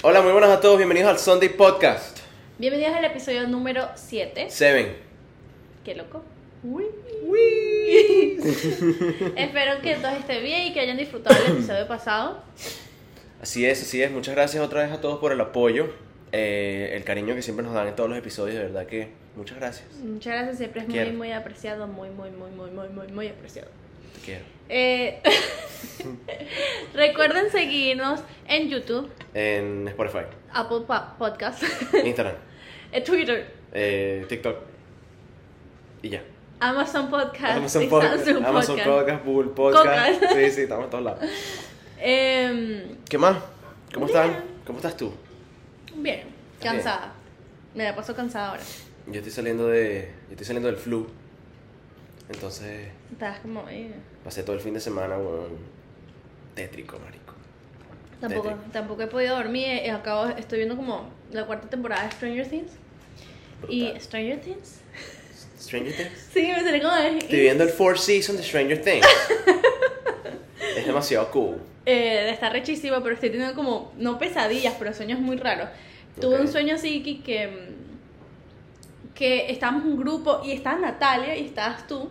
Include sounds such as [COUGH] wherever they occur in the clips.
Hola, muy buenas a todos, bienvenidos al Sunday Podcast. Bienvenidos al episodio número 7. Seven. Qué loco. Uy. [LAUGHS] Espero que todos estén bien y que hayan disfrutado del episodio [CLEARS THROAT] pasado. Así es, así es. Muchas gracias otra vez a todos por el apoyo, eh, el cariño que siempre nos dan en todos los episodios, de verdad que muchas gracias. Muchas gracias, siempre es muy, muy apreciado, muy, muy, muy, muy, muy, muy, muy apreciado. Quiero. Eh, [LAUGHS] recuerden seguirnos en YouTube, En Spotify, Apple Pa- Podcast, [LAUGHS] Instagram, en Twitter, eh, TikTok y ya. Amazon Podcast, Amazon Samsung [LAUGHS] Amazon Podcast. Podcast, Google Podcast. Coca. Sí, sí, estamos en todos lados. Em, ¿Qué más? ¿Cómo Bien. están? ¿Cómo estás tú? bien, cansada. Me la paso cansada ahora. Yo estoy saliendo de. Yo estoy saliendo del flu. Entonces, Estás como. eh, pasé todo el fin de semana, weón. Tétrico, marico. Tampoco, Tétrico. tampoco he podido dormir. eh, Acabo, estoy viendo como la cuarta temporada de Stranger Things. Y Brutal. Stranger Things. Stranger Things. Sí, me sale como. Estoy viendo el fourth season de Stranger Things. es demasiado cool. [LAUGHS] Eh, está rechísima, pero estoy teniendo como, no pesadillas, pero sueños muy raros. Tuve Ok. un sueño así que, que, que estábamos un grupo y estaba Natalia y estabas tú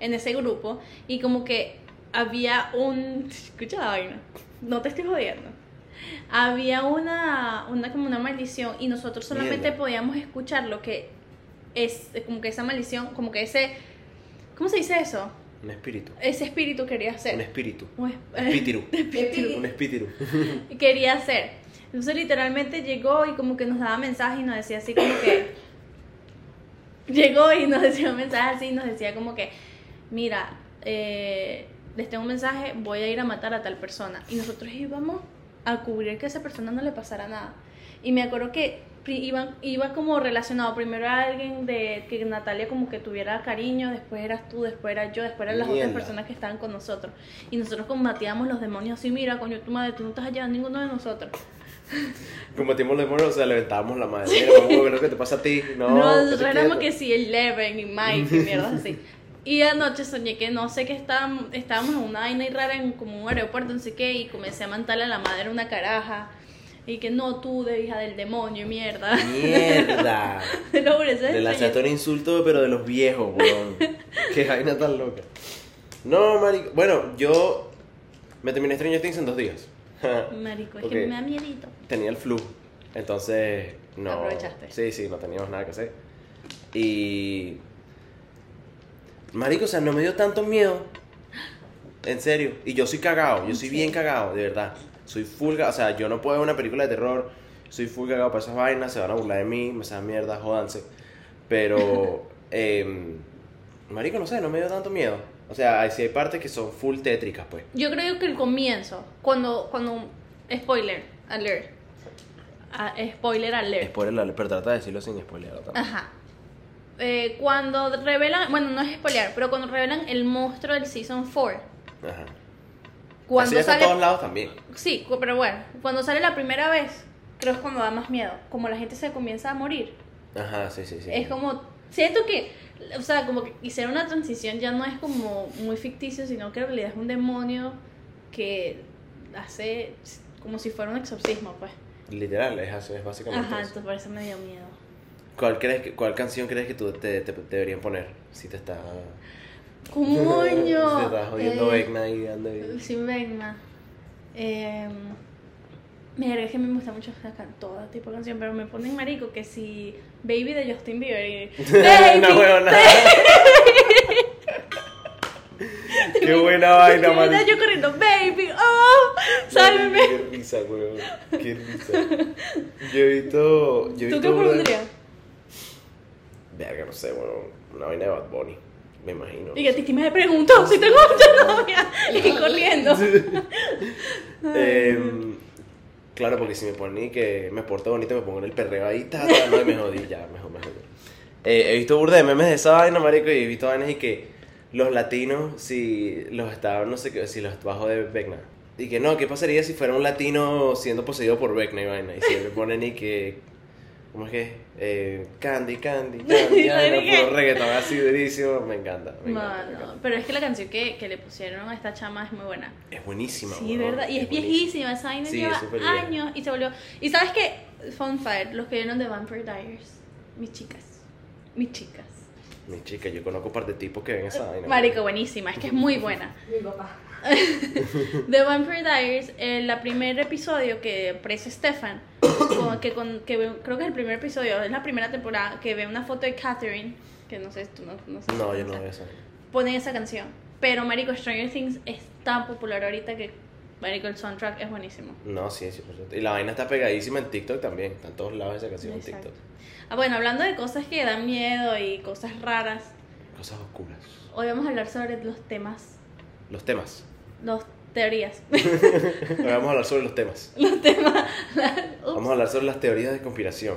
en ese grupo y como que había un... Escucha la vaina, no te estoy jodiendo. Había una, una como una maldición y nosotros solamente Mierda. podíamos escuchar lo que es, como que esa maldición, como que ese... ¿Cómo se dice eso? Un espíritu. Ese espíritu quería hacer. Un espíritu. Un es- Espíritu. [LAUGHS] Espíritu. Un espíritu. [LAUGHS] quería hacer. Entonces literalmente llegó y como que nos daba mensajes y nos decía así como que... llegó y nos decía un mensaje así y nos decía como que, mira, eh, les tengo un mensaje, voy a ir a matar a tal persona. Y nosotros íbamos a cubrir que a esa persona no le pasara nada. Y me acuerdo que iba, iba como relacionado, primero era alguien de que Natalia como que tuviera cariño, después eras tú, después era yo, después eran las otras Mierda. personas que estaban con nosotros. Y nosotros combatíamos los demonios así, mira, coño, tu madre, tú no estás allá, ninguno de nosotros. [LAUGHS] Combatimos los demonios, o sea, levantábamos la madre. Mira, vamos a ver lo que te pasa a ti. [LAUGHS] No, No, éramos que sí, Eleven y Mike y mierdas así. [LAUGHS] Y anoche soñé que no sé que estábamos, estábamos en una vaina ahí rara en como un aeropuerto, no sé qué, y comencé a mandarle a la madre una caraja. Y que no, tú de hija del demonio, mierda. Mierda. [LAUGHS] Te lo juro, Le lanzaste un insulto, pero de los viejos, weón. [LAUGHS] Qué vaina tan loca. No, marico. Bueno, yo me terminé Stranger Things en dos días. [LAUGHS] Marico, es que me da miedito. Tenía el flu. Entonces, no. Aprovechaste. Sí, sí, no teníamos nada que hacer. Y. Marico, o sea, no me dio tanto miedo. En serio. Y yo soy cagado. Yo soy bien cagado, de verdad. Soy full. O sea, yo no puedo ver una película de terror. Soy full cagado para esas vainas. Se van a burlar de mí. Me saben mierda, jódanse. Pero. [LAUGHS] em, marico, no sé, no me dio tanto miedo. O sea, hay, sí hay partes que son full tétricas, pues. Yo creo que el comienzo, cuando, cuando, spoiler, alert. Ah, spoiler alert. Spoiler, alert, pero trata de decirlo sin spoiler. vez. Ajá. Eh, cuando revelan, bueno, no es spoiler, pero cuando revelan el monstruo del Season 4. Ajá. Cuando Así sale. todos lados también. Sí, pero bueno, cuando sale la primera vez, creo que es cuando da más miedo. Como la gente se comienza a morir. Ajá, sí, sí, sí. Es como. Siento que. O sea, como que hicieron una transición, ya no es como muy ficticio, sino que en realidad es un demonio que hace como si fuera un exorcismo, pues. Literal, es, es básicamente Ajá, eso. entonces por eso me dio miedo. ¿Cuál, crees ¿Cuál canción crees que tú te, te- te deberían poner? Si te está... ¡Coño! [LAUGHS] si te está jodiendo Eh, Vecna y ahí. Sin Vecna. Eh, Mira, es que me gusta mucho todo tipo de canción, pero me ponen marico que si Baby de Justin Bieber y [LAUGHS] Baby, no huevo nada. [LAUGHS] Qué buena vaina, man. yo corriendo, Baby, oh, sálveme. Qué risa, weón. Qué risa. Yo he visto... Yo ¿Tú qué pondrías? Verga, no sé, weón. Una vaina de Bad Bunny. Me imagino. Y que Titi me preguntó si tengo mucha novia [LAUGHS] y corriendo. Em, claro, porque si me ponen que me porto bonito, me pongo en el perreo ahí, ta, ta, no, y me jodí, ya, mejor, mejor. Eh, he visto burda de memes de esa vaina, marico, y he visto vainas y que los latinos, si los estaban, no sé qué, si los bajo de Vecna. Y que no, ¿qué pasaría si fuera un latino siendo poseído por Vecna y vaina? Y si me ponen y que ¿Cómo es que? Eh, candy, candy, [LAUGHS] candy. Reggaetón así durísimo. Me encanta. Me encanta, me Mano, encanta. pero es que la canción que, que le pusieron a esta chama es muy buena. Es buenísima. Sí, ¿verdad? Y es, viejísima, esa vaina Sí, lleva vieja. años y se volvió... Y ¿sabes qué? Fun fact, los que vieron de Vampire Diaries, mis chicas, mis chicas. Mi chica, yo conozco un par de tipos que ven esa vaina. Marico, buenísima, es que es muy buena. Mi papá. [LAUGHS] The Vampire Diaries, el primer episodio que aparece Stefan, que, con, que ve- creo que es el primer episodio, es la primera temporada, que ve una foto de Catherine, que no sé, tú no, no sé si No, yo no veo esa. Ponen esa canción. Pero, Marico, Stranger Things es tan popular ahorita que, Marico, el soundtrack es buenísimo. No, sí, sí, por supuesto. Y la vaina está pegadísima en TikTok también. Está en todos lados esa canción en. TikTok. Ah, bueno, hablando de cosas que dan miedo y cosas raras, Cosas oscuras. hoy vamos a hablar sobre los temas, Los temas. Los teorías. [LAUGHS] Hoy vamos a hablar sobre los temas. [LAUGHS] los temas. Vamos a hablar sobre las teorías de conspiración.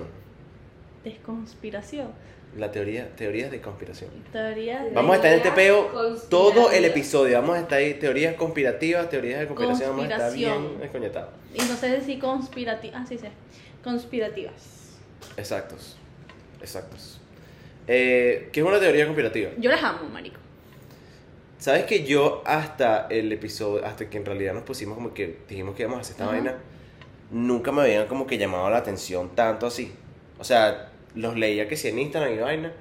Desconspiración. La teoría, teorías de conspiración. Teorías de... Vamos a estar en este peo todo el episodio. Vamos a estar ahí, teorías conspirativas, teorías de conspiración. Vamos a estar bien desconectados. Y no sé decir conspirativas. Ah, sí, sí. Conspirativas. Exactos. Exactos. Eh, ¿Qué es una teoría conspirativa? Yo las amo, marico. ¿Sabes que yo hasta el episodio, hasta que en realidad nos pusimos como que dijimos que íbamos a hacer esta Ajá. vaina, nunca me habían como que llamado la atención tanto así? O sea, los leía que sí en Instagram y vaina,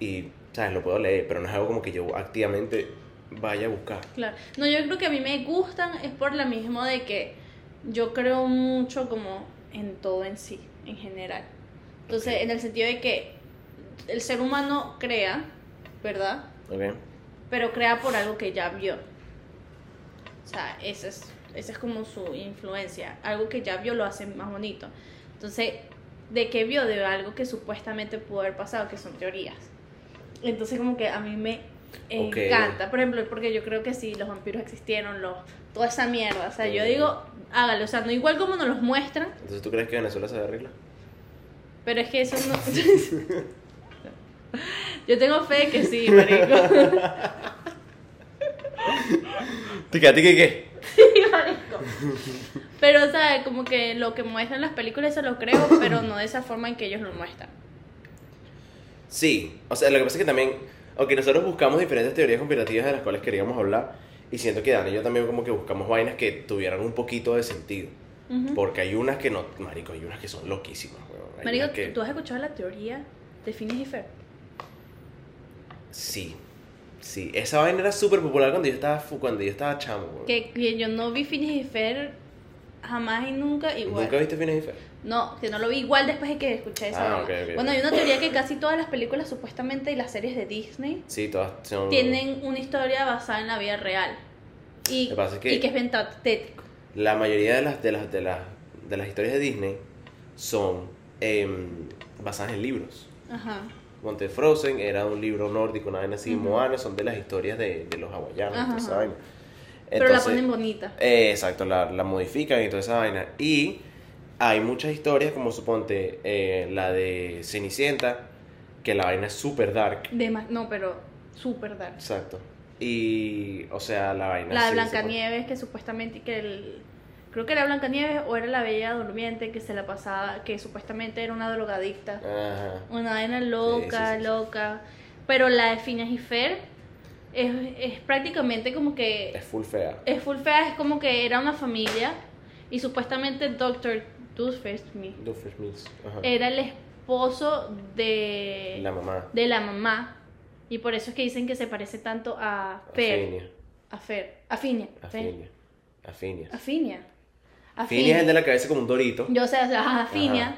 y, ¿sabes? Lo puedo leer, pero no es algo como que yo activamente vaya a buscar. Claro. No, yo creo que a mí me gustan es por la misma de que yo creo mucho como en todo en sí, en general. Entonces, en el sentido de que el ser humano crea, ¿verdad? ¿Ok? Pero crea por algo que ya vio. O sea, esa es, esa es como su influencia. Algo que ya vio lo hace más bonito. Entonces, ¿de qué vio? De algo que supuestamente pudo haber pasado, que son teorías. Entonces, como que a mí me Ok. encanta. Por ejemplo, porque yo creo que sí, los vampiros existieron, los, toda esa mierda. O sea, yo digo, hágalo. O sea, no igual como nos los muestran, Entonces, ¿tú crees que Venezuela se arregla? pero es que eso no... [LAUGHS] [LAUGHS] yo tengo fe que sí, marico. ¿Te quedaste que qué? Sí, marico. Pero, o sea, como que lo que muestran las películas eso lo creo, pero no de esa forma en que ellos lo muestran. Sí, o sea, lo que pasa es que también, aunque nosotros buscamos diferentes teorías conspirativas de las cuales queríamos hablar, y siento que Dani y yo también como que buscamos vainas que tuvieran un poquito de sentido. Porque hay unas que no, marico, hay unas que son loquísimas, weón. Marico, que- ¿tú has escuchado la teoría de Phineas y Fer? Sí, sí. Esa vaina era súper popular cuando yo estaba, cuando yo estaba chamo, weón. Que, que yo no vi Phineas y Fer jamás y nunca igual. ¿Nunca viste Phineas y Fer? No, que no lo vi igual después de que escuché esa Ah, vaina. ok, ok, Bueno, hay una teoría que casi todas las películas supuestamente y las series de Disney Sí, todas son... tienen una historia basada en la vida real. Y, pasa es que- y que es bien patético. La mayoría de las, de las, de las, de las historias de Disney son em, basadas en libros. Ajá. Monte Frozen era un libro nórdico, una vaina así. Ujú. Moana son de las historias de, de los hawaianos, Ajá, toda esa vaina. Pero la ponen bonita. eh, exacto, la, la modifican y toda esa vaina. Y hay muchas historias, como suponte eh, la de Cenicienta, que la vaina es super dark. De no, pero super dark. Exacto. Y, o sea, la vaina. La de Blancanieves, que supuestamente que el... Creo que era Blancanieves o era la Bella Durmiente que se la pasaba, que supuestamente era una drogadicta. Ajá. Una vaina loca, Sí, sí, sí. loca. Pero la de Phineas y Fer es, es prácticamente como que... Es full fea. Es full fea, es como que era una familia y supuestamente Dr. Doofenshmirtz era el esposo de La mamá. de la mamá y por eso es que dicen que se parece tanto a Fer, a Fer, a Finia, Fer, Afinia. Afinia. a Finia, a Afinia es el de la cabeza como un dorito. Yo sé, o sea, a Finia. Ajá.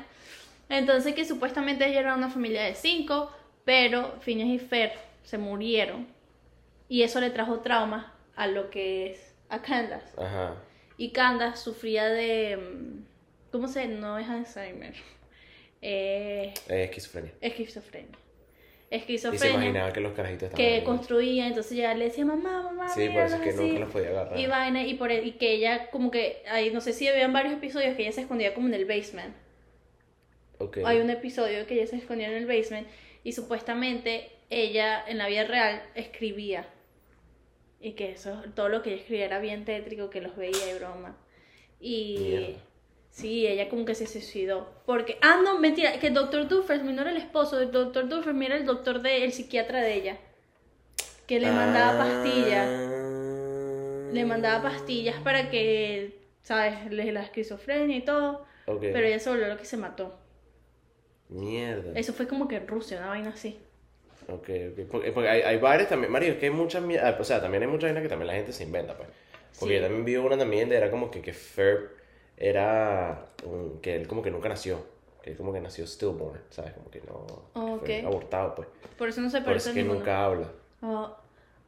Entonces que supuestamente ella era una familia de cinco, pero Phineas y Fer se murieron y eso le trajo traumas a lo que es a Candace. Ajá. Y Candace sufría de. mm, ¿Cómo se.? No es Alzheimer. [LAUGHS] Eh, Es esquizofrenia. esquizofrenia. Y se Esquizofrenia. imaginaba que los carajitos estaban Que ahí. construía, entonces ella le decía, mamá, mamá. Sí, por eso es que así". nunca los podía agarrar. Y vaina, y, por, e, y que ella, como que. Ahí, no sé si habían varios episodios que ella se escondía como en el basement. Ok. Hay un episodio que ella se escondía en el basement y supuestamente ella en la vida real escribía. Y que eso, todo lo que ella escribía era bien tétrico, que los veía y broma. Y Mierda. Sí, ella como que se suicidó. Porque, ah, no, mentira, que el doctor Duffersmith no era el esposo, el doctor Duffersmith era el doctor de, el psiquiatra de ella. Que le mandaba pastillas. Le mandaba pastillas para que, ¿sabes? Le- La esquizofrenia y todo. Ok. Pero ella se volvió lo que se mató. Mierda. Eso fue como que en Rusia, una vaina así. Ok, ok. Porque, porque hay, hay varios también, Mario, es que hay muchas, ah, o sea, también hay muchas vainas que también la gente se inventa, pues. Porque Sí. yo también vi una también de, era como que, que Ferb era, que él como que nunca nació, que él como que nació stillborn, ¿sabes? Como que no, que fue abortado, pues. Por eso no se Por parece eso a es que nunca habla, Ah,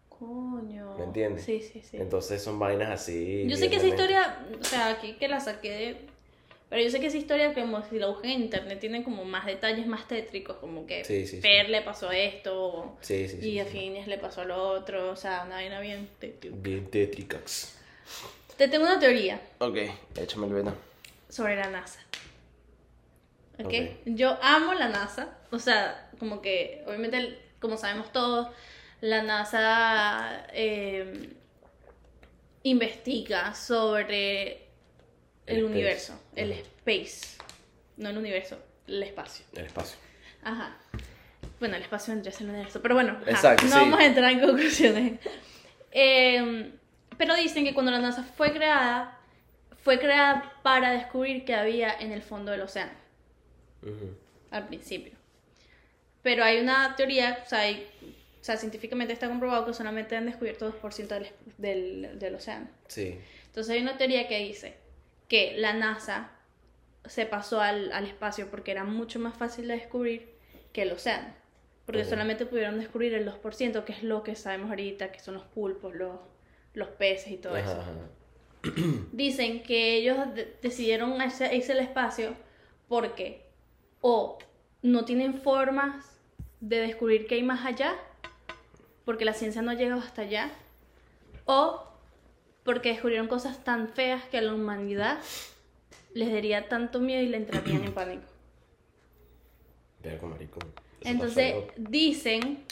coño. ¿me entiendes? Sí, sí, sí. Entonces son vainas así. Yo sé que esa historia, o sea, aquí que la saqué de... Pero yo sé que esa historia, como si la busqué en internet, tiene como más detalles más tétricos, como que Sí, sí, sí. Per le pasó esto, Sí, sí, sí. y a sí. Phineas le pasó lo otro, o sea, una vaina bien tétrica. Bien tétricas. Te tengo una teoría Ok, échame el vena. sobre la NASA. ¿Ok? Ok. Yo amo la NASA, o sea, como que, obviamente, como sabemos todos, la NASA eh, investiga sobre el, El space. universo, el space, no el universo, el espacio. El espacio. Ajá. Bueno, el espacio vendría a ser el universo, pero bueno, Exacto, no sí. vamos a entrar en conclusiones. Eh, pero dicen que cuando la NASA fue creada, fue creada para descubrir qué había en el fondo del océano, Ujú. al principio. Pero hay una teoría, o sea, hay- o sea, científicamente está comprobado que solamente han descubierto 2% del, del, del océano. Sí. Entonces hay una teoría que dice que la NASA se pasó al, al espacio porque era mucho más fácil de descubrir que el océano. Porque Ujú. solamente pudieron descubrir el 2%, que es lo que sabemos ahorita, que son los pulpos, los, los peces y todo Ajá, eso. ajá. [CLEARS THROAT] Dicen que ellos de- decidieron irse, irse al espacio porque o no tienen formas de descubrir qué hay más allá, porque la ciencia no ha llegado hasta allá, o porque descubrieron cosas tan feas que a la humanidad les daría tanto miedo y le entrarían en [CLEARS THROAT] pánico. Marico. Entonces dicen,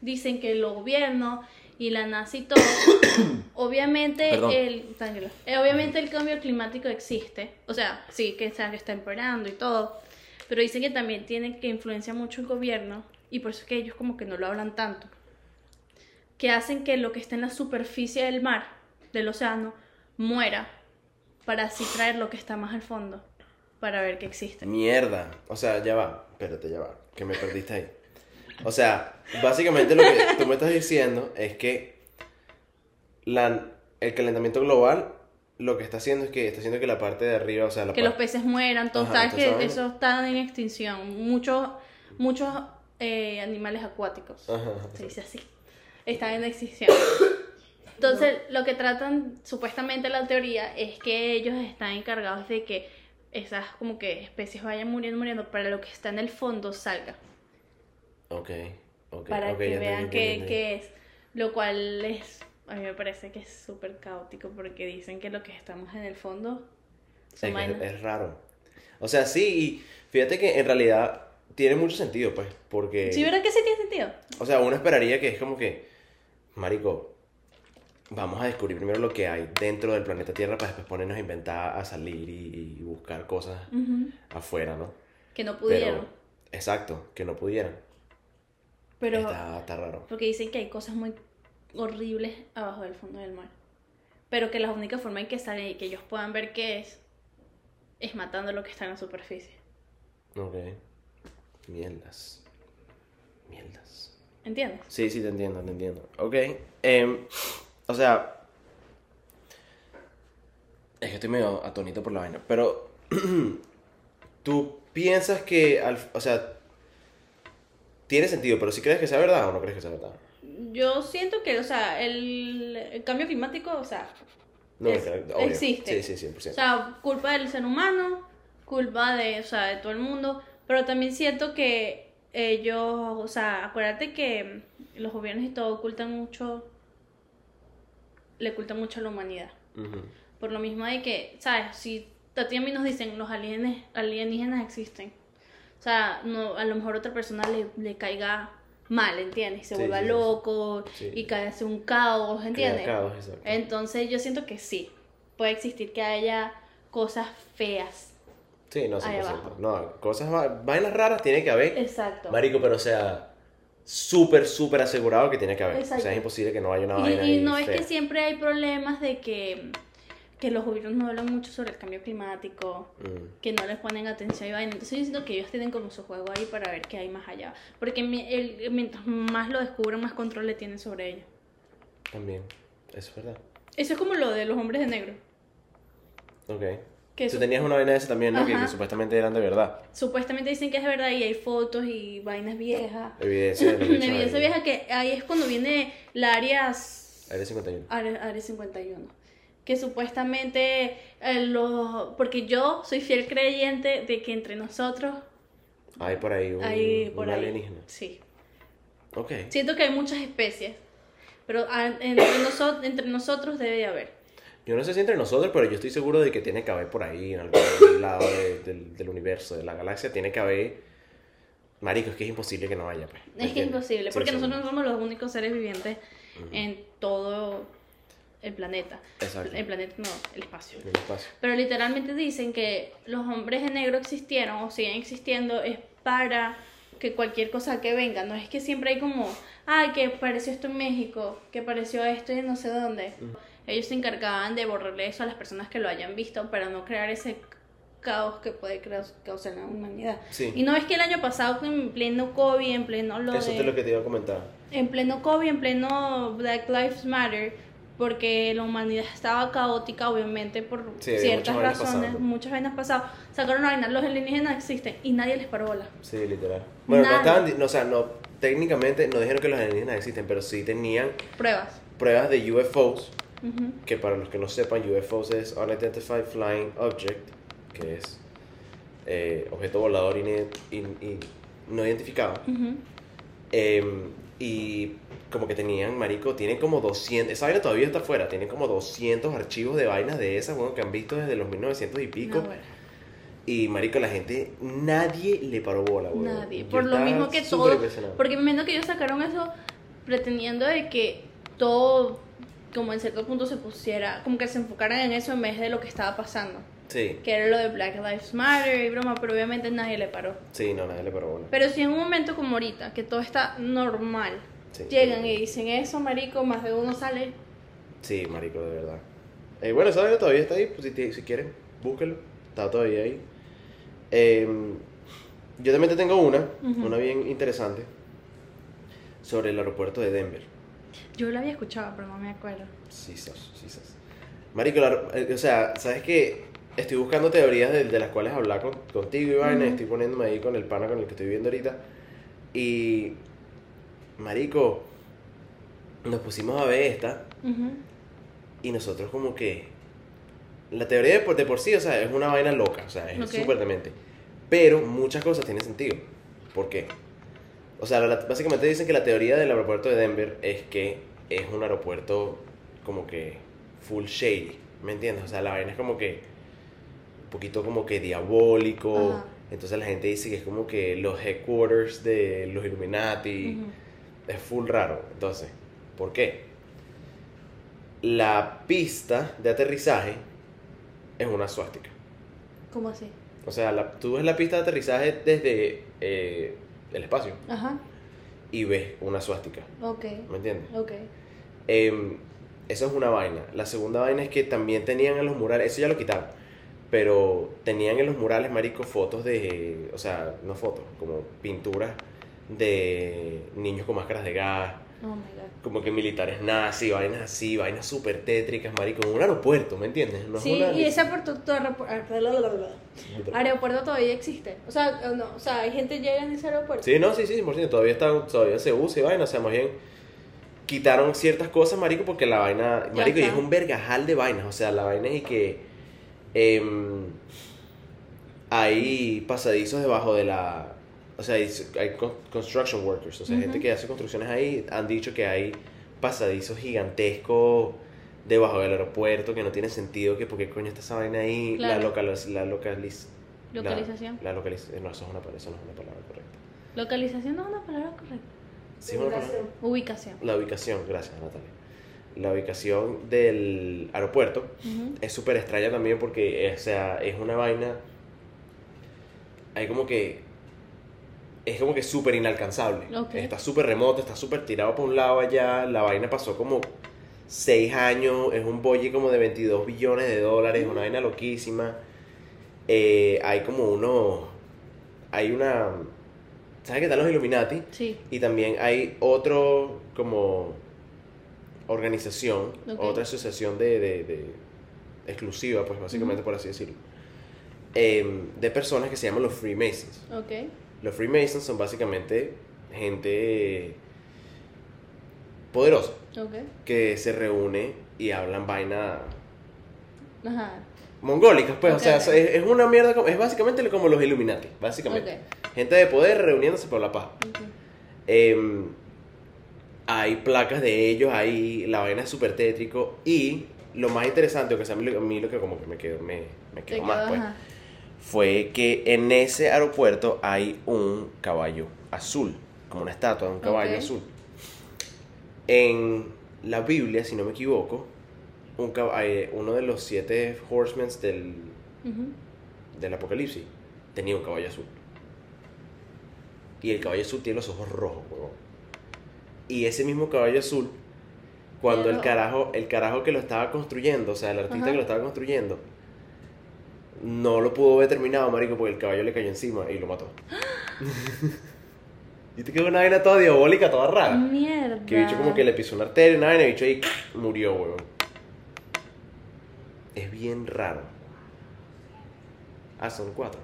dicen que el gobierno y la NASA y todo, [COUGHS] obviamente Perdón. el, tranquilo, eh, obviamente el cambio climático existe, o sea, sí que está, que está empeorando y todo, pero dicen que también tiene que influenciar mucho el gobierno y por eso es que ellos como que no lo hablan tanto, que hacen que lo que está en la superficie del mar, del océano, muera para así traer lo que está más al fondo, para ver que existe. Mierda. O sea, ya va. Espérate, ya va. Que me perdiste ahí. O sea, básicamente lo que tú me estás diciendo es que la, el calentamiento global lo que está haciendo es que está haciendo que la parte de arriba, o sea, la que los peces mueran, todo, Ajá, que eso está en extinción. Muchos, muchos eh, animales acuáticos, Ajá, ajá. se dice así, están en extinción. Entonces, lo que tratan, supuestamente la teoría, es que ellos están encargados de que esas como que especies vayan muriendo, muriendo, para lo que está en el fondo salga, Ok, ok. para ok, que vean qué, qué es. Lo cual es, a mí me parece que es súper caótico porque dicen que lo que estamos en el fondo Es, es, raro. O sea, sí, y fíjate que en realidad tiene mucho sentido, pues, porque... ¿Sí, verdad que sí tiene sentido? O sea, uno esperaría que es como que, marico, vamos a descubrir primero lo que hay dentro del planeta Tierra para después ponernos a inventar, a salir y, y buscar cosas Ujú. afuera, ¿no? Que no pudieron. Pero, exacto, que no pudieran. Pero, Está, está raro. porque dicen que hay cosas muy horribles abajo del fondo del mar. Pero que la única forma en que salen y que ellos puedan ver qué es, es matando lo que está en la superficie. Ok. Mierdas. Mierdas. ¿Entiendes? Sí, sí, te entiendo, te entiendo. Ok. em, o sea. Es que estoy medio atonito por la vaina. Pero. [CLEARS THROAT] ¿Tú piensas que. al- o sea. Tiene sentido, pero si crees que sea verdad o no crees que sea verdad? Yo siento que, o sea, el, el cambio climático, o sea, No, Es- existe. Sí, sí, 100%. O sea, culpa del ser humano, culpa de, o sea, de todo el mundo, pero también siento que ellos, o sea, acuérdate que los gobiernos y todo ocultan mucho, le ocultan mucho a la humanidad. Por lo mismo de que, ¿sabes? Si a ti a mí nos dicen los alienes, alienígenas existen, o sea, no, a lo mejor otra persona le, le caiga mal, ¿entiendes? Y se Sí, vuelva sí, loco Sí. y cae hace un caos, ¿entiendes? Crea caos, exacto. Entonces yo siento que sí, puede existir que haya cosas feas Sí, no, 100%. Ahí abajo. No, cosas, va- vainas raras tiene que haber. Exacto. Marico, pero o sea, súper, súper asegurado que tiene que haber. O Exacto. sea, es imposible que no haya una Y, vaina y ahí no es que siempre hay problemas de que, que los gobiernos no hablan mucho sobre el cambio climático, Mm, que no les ponen atención y vaina. Entonces yo siento que ellos tienen como su juego ahí para ver qué hay más allá. Porque el- mientras más lo descubren, más control le tienen sobre ellos. también, eso es verdad. Eso es como lo de los hombres de negro. Ok. Que Tú tenías una vaina de esa también, ¿no? Que, que supuestamente eran de verdad. Supuestamente dicen que es de verdad y hay fotos y vainas viejas. Evidencia [LAUGHS] evidencia vieja que ahí es cuando viene la área Área 51. Área, Área 51. Que supuestamente eh, los... Porque yo soy fiel creyente de que entre nosotros Hay por ahí un, hay por un ahí... alienígena. Sí. Ok. Siento que hay muchas especies. Pero entre, noso- entre nosotros debe de haber. Yo no sé si entre nosotros, pero yo estoy seguro de que tiene que haber por ahí, en algún [LAUGHS] lado de- del, del universo, de la galaxia, tiene que haber. Marico, es que es imposible que no haya. Pues, ¿me Es que es imposible. Porque sí. nosotros no somos los únicos seres vivientes en todo el planeta. Exacto. El planeta no, el espacio. El espacio. Pero literalmente dicen que los hombres de negro existieron o siguen existiendo es para que cualquier cosa que venga, no es que siempre hay como, ay, que apareció esto en México, que apareció esto en no sé dónde. Ellos se encargaban de borrarle eso a las personas que lo hayan visto para no crear ese caos que puede causar la humanidad. Sí. Y no es que el año pasado en pleno COVID, en pleno lo Eso de- es lo que te iba a comentar. en pleno COVID, en pleno Black Lives Matter, porque la humanidad estaba caótica, obviamente, por Sí, ciertas muchas razones, muchas vainas pasadas. Sacaron una vaina, los alienígenas existen y nadie les paró bola. Sí, literal. Bueno, no estaban. No, o sea, no. Técnicamente no dijeron que los alienígenas existen, pero sí tenían Pruebas. pruebas de UFOs. Que para los que no sepan, UFOs es Unidentified Flying Object, que es eh, objeto volador in- in- no identificado. Em, y como que tenían, marico, tienen como 200, esa vaina todavía está afuera, tienen como 200 archivos de vainas de esas, bueno, que han visto desde los 1900 y pico. No, bueno, Y marico, la gente, nadie le paró bola, weón. nadie. Yo Por lo mismo que todo. Porque me imagino que ellos sacaron eso pretendiendo de que todo, como en cierto punto se pusiera, como que se enfocaran en eso en vez de lo que estaba pasando. Sí, Que era lo de Black Lives Matter y broma, pero obviamente nadie le paró. sí, no, nadie le paró bola. Pero si en un momento como ahorita, que todo está normal, Sí. llegan y dicen eso, marico, más de uno sale. Sí, marico, de verdad. Eh, bueno, esa vaina todavía está ahí, pues si, si quieren, búsquenlo. Está todavía ahí. Em, yo también te tengo una, Ujú. una bien interesante, sobre el aeropuerto de Denver. Yo lo había escuchado, pero no me acuerdo. Sí, sos, sí, sos. Marico, la- eh, o sea, ¿sabes qué? Estoy buscando teorías de, de las cuales hablar con- contigo, Iván. Ujú. Estoy poniéndome ahí con el pana con el que estoy viviendo ahorita. Y, Marico, nos pusimos a ver esta y nosotros como que... La teoría de por, de por sí, o sea, es una vaina loca, o sea, es súper demente. Pero muchas cosas tienen sentido. ¿Por qué? O sea, la- básicamente dicen que la teoría del aeropuerto de Denver es que es un aeropuerto como que full shady, ¿me entiendes? O sea, la vaina es como que un poquito como que diabólico. Ajá. Entonces la gente dice que es como que los headquarters de los Illuminati. Es full raro. Entonces, ¿por qué? La pista de aterrizaje es una suástica. ¿Cómo así? O sea, la- tú ves la pista de aterrizaje desde eh, el espacio Ajá. y ves una suástica. Ok. ¿Me entiendes? Ok. Em, eso es una vaina. La segunda vaina es que también tenían en los murales, eso ya lo quitaron, pero tenían en los murales, marico, fotos de, o sea, no fotos, como pinturas de niños con máscaras de gas, Oh my god. como que militares nazis, vainas así, vainas súper tétricas, marico, en un aeropuerto, ¿me entiendes? No es Sí, una- y ese aeropuerto, ah, aeropuerto todavía existe. O sea, o no, o sea, hay gente que llega en ese aeropuerto. Sí, no, sí, sí, 100%, todavía, está, todavía se usa y vaina, o sea, más bien quitaron ciertas cosas, marico, porque la vaina, marico, y es un vergajal de vainas, o sea, la vaina es que em, hay pasadizos debajo de la, o sea, hay, hay con- construction workers, o sea, gente que hace construcciones ahí, han dicho que hay pasadizos gigantescos debajo del aeropuerto que no tiene sentido, que porque coño está esa vaina ahí, la localiz, la localiz, la- Localización. La, localiz, no, eso, es una, eso no es una palabra correcta. Localización no es una palabra correcta. Sí, palabra- Ubicación. La ubicación, gracias Natalia. La ubicación del aeropuerto es súper extraña también porque, eh, o sea, es una vaina hay como que es como que súper inalcanzable. Ok. Está súper remoto, está súper tirado por un lado allá. La vaina pasó como 6 años. Es un bolle como de 22 billones de dólares. Una vaina loquísima. Eh, hay como uno. Hay una. ¿Sabes qué están los Illuminati? Sí. Y también hay otro como organización, otra asociación de, de- de- exclusiva, pues básicamente por así decirlo, em, de personas que se llaman los Freemasons. Los Freemasons son básicamente gente poderosa que se reúne y hablan vaina Ajá. mongólicas, pues, o sea, es, es una mierda, es básicamente como los Illuminati, básicamente. Gente de poder reuniéndose por la paz. Em, hay placas de ellos, hay, la vaina es súper tétrico y lo más interesante, o que sea, a mí, lo- a mí lo que como que me quedó, me, me Te quedó más, pues, ajá. Fue que en ese aeropuerto hay un caballo azul, como una estatua de un caballo azul. En la Biblia, si no me equivoco, un eh, uno de los siete horsemen del, del apocalipsis tenía un caballo azul. Y el caballo azul tiene los ojos rojos, huevón. Y ese mismo caballo azul, cuando el carajo, el carajo que lo estaba construyendo, o sea, el artista que lo estaba construyendo, no lo pudo ver terminado, marico, porque el caballo le cayó encima y lo mató. [GASPS] Viste que es una vaina toda diabólica, toda rara. Mierda. Que bicho como que le pisó una arteria, una vaina, y bicho ahí [CLEARS THROAT] murió, huevón. Es bien raro. Ah, son cuatro.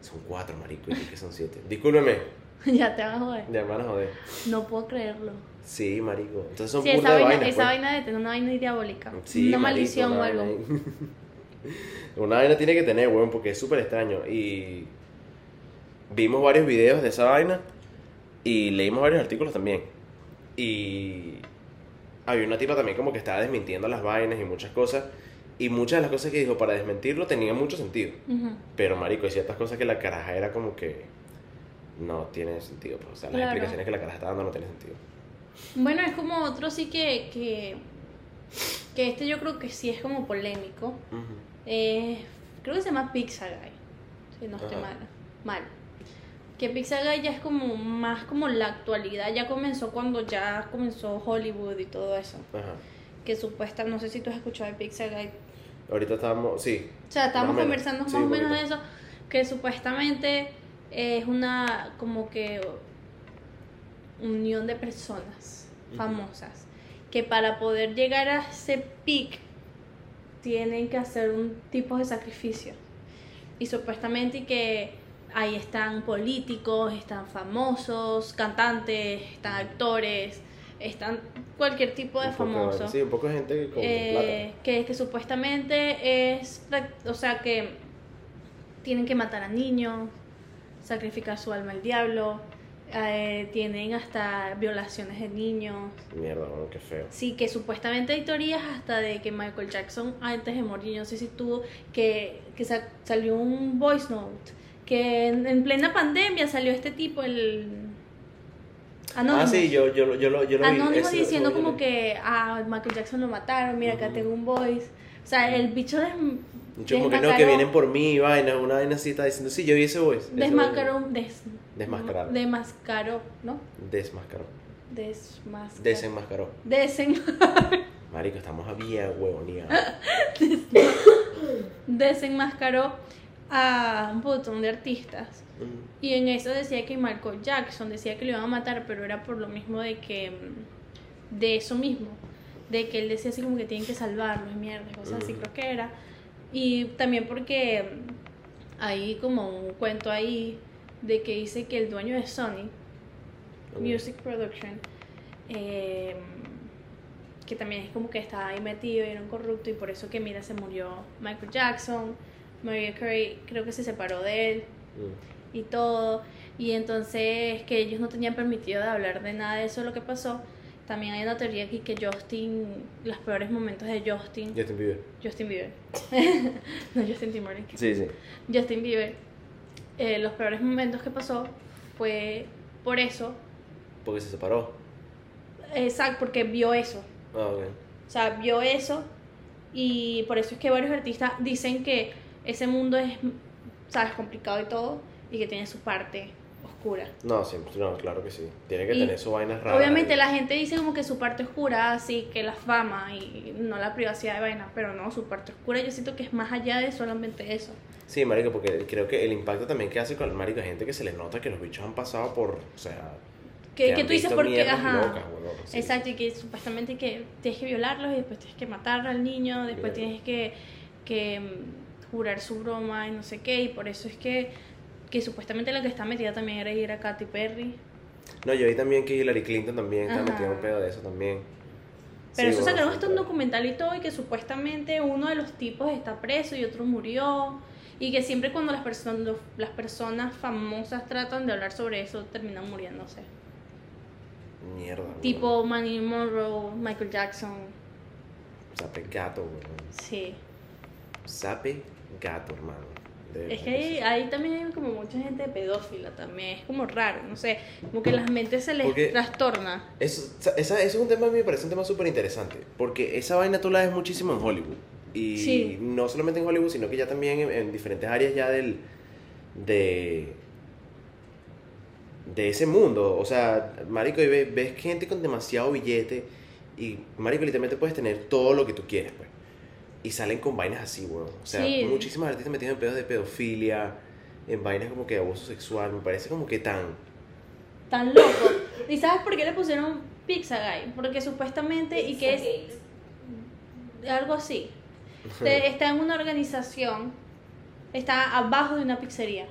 Son cuatro, marico, y que son siete. Discúlpeme, [LAUGHS] ya te vas a joder. ya me van a joder. No puedo creerlo. Sí, marico. Entonces son Sí, esa de vaina, vainas, esa pues. vaina de tener una vaina diabólica. Sí, una marico, maldición o algo. [LAUGHS] Una vaina tiene que tener, weón, porque es súper extraño. Y vimos varios videos de esa vaina y leímos varios artículos también. Y había una tipa también como que estaba desmintiendo las vainas y muchas cosas. Y muchas de las cosas que dijo para desmentirlo tenían mucho sentido. Ujú. Pero, marico, hay ciertas cosas que la caraja era como que no tiene sentido. Pues. O sea, las Claro. explicaciones que la caraja está dando no tienen sentido. Bueno, es como otro sí que, que, que este yo creo que sí es como polémico. Ujú. Eh, creo que se llama Pizza Guy. Si no estoy Ajá. mal. Mal. Que Pizza Guy ya es como más como la actualidad. Ya comenzó cuando ya comenzó Hollywood y todo eso. Ajá. Que supuesta, no sé si tú has escuchado de Pizza Guy. Ahorita estábamos, sí. O sea, Más menos. conversando más o menos de eso. Que supuestamente es una como que unión de personas famosas. Que para poder llegar a ese peak tienen que hacer un tipo de sacrificio. Y supuestamente que ahí están políticos, están famosos, cantantes, están actores, están cualquier tipo de Un poco famoso. Sí, un poco de gente con, Eh, que, que supuestamente es, o sea, que tienen que matar a niños, sacrificar su alma al diablo, eh, tienen hasta violaciones de niños. Mierda, bueno, qué feo. Sí, que supuestamente hay teorías hasta de que Michael Jackson antes de morir, yo no sé si tuvo, que, que sa- salió un voice note, que en, en plena pandemia salió este tipo, el... Anonymous. Ah, sí, yo, yo, lo- yo, lo- yo lo vi. Anónimo diciendo yo como que a Michael Jackson lo mataron, mira acá tengo un voice. O sea, el bicho des, Yo como que no, desmascaró- que vienen por mí, vaina, una vaina así está diciendo, sí, yo vi ese voice. Desmascaró, des, Desmascarado. Desmascaró, ¿no? Desmascaró. Desmascaró. Desenmascaró. Desen, [LAUGHS] Marico, estamos a vía huevonía. desenmascaró a un montón de artistas. Mm, Y en eso decía que Michael Jackson decía que lo iban a matar, pero era por lo mismo de que. mm, de eso mismo. De que él decía así como que tienen que salvarlo y mierda, cosas así, creo que era. Y también porque hay como un cuento ahí de que dice que el dueño de Sony. Music Production, eh, que también es como que estaba ahí metido y era un corrupto, y por eso que, mira, se murió Michael Jackson. Mariah Carey creo que se separó de él Mm, y todo. Y entonces que ellos no tenían permitido de hablar de nada de eso lo que pasó. También hay una teoría aquí que Justin, los peores momentos de Justin, Justin Bieber. Justin Bieber, [LAUGHS] no Justin Timberlake, Sí, sí. Justin Bieber, eh, los peores momentos que pasó fue por eso, Porque se separó. exacto, porque vio eso. Ah, ok. O sea, vio eso y por eso es que varios artistas dicen que ese mundo es sabes, complicado y todo, y que tiene su parte oscura. No, siempre, no, claro que sí. Tiene que Y tener sus vainas raras. Obviamente la gente dice como que su parte oscura, así que la fama y no la privacidad de vaina, pero no, su parte oscura yo siento que es más allá de solamente eso. Sí, marico, porque creo que el impacto también que hace con el marico, hay gente que se le nota que los bichos han pasado por, o sea... Que, tú dices porque, ajá. locas, sí. Exacto, y que supuestamente que tienes que violarlos y después tienes que matar al niño, después tienes que, que mm, jurar su broma y no sé qué, y por eso es que, que supuestamente la que está metida también era ir a Katy Perry. No, yo vi también que Hillary Clinton también está metida en un pedo de eso también. Pero Sí, eso bueno, sacaron hasta un documental y todo, y que supuestamente uno de los tipos está preso y otro murió. Y que siempre cuando las, personas las personas famosas tratan de hablar sobre eso, terminan muriéndose. Mierda. Tipo Marilyn Monroe, Michael Jackson. Sape gato, huevón. Sí. Sape gato, hermano. De Es que sí. ahí también hay como mucha gente pedófila también. Es como raro, no sé. Como que las mentes se les Porque- trastorna. Eso, esa- eso es un tema, a mí me parece un tema súper interesante. Porque esa vaina tú la ves muchísimo en Hollywood. Y Sí. no solamente en Hollywood, sino que ya también en, en diferentes áreas ya del. de. de ese mundo. O sea, Marico, y ve- ves gente con demasiado billete. Y, Marico, literalmente puedes tener todo lo que tú quieres, pues. Y salen con vainas así, weón. O sea, Sí. muchísimos artistas metidos en pedos de pedofilia, en vainas como que de abuso sexual. Me parece como que tan. Tan loco. ¿Y sabes por qué le pusieron Pizza Guy? Porque supuestamente, y que es algo así. Está en una organización, está abajo de una pizzería.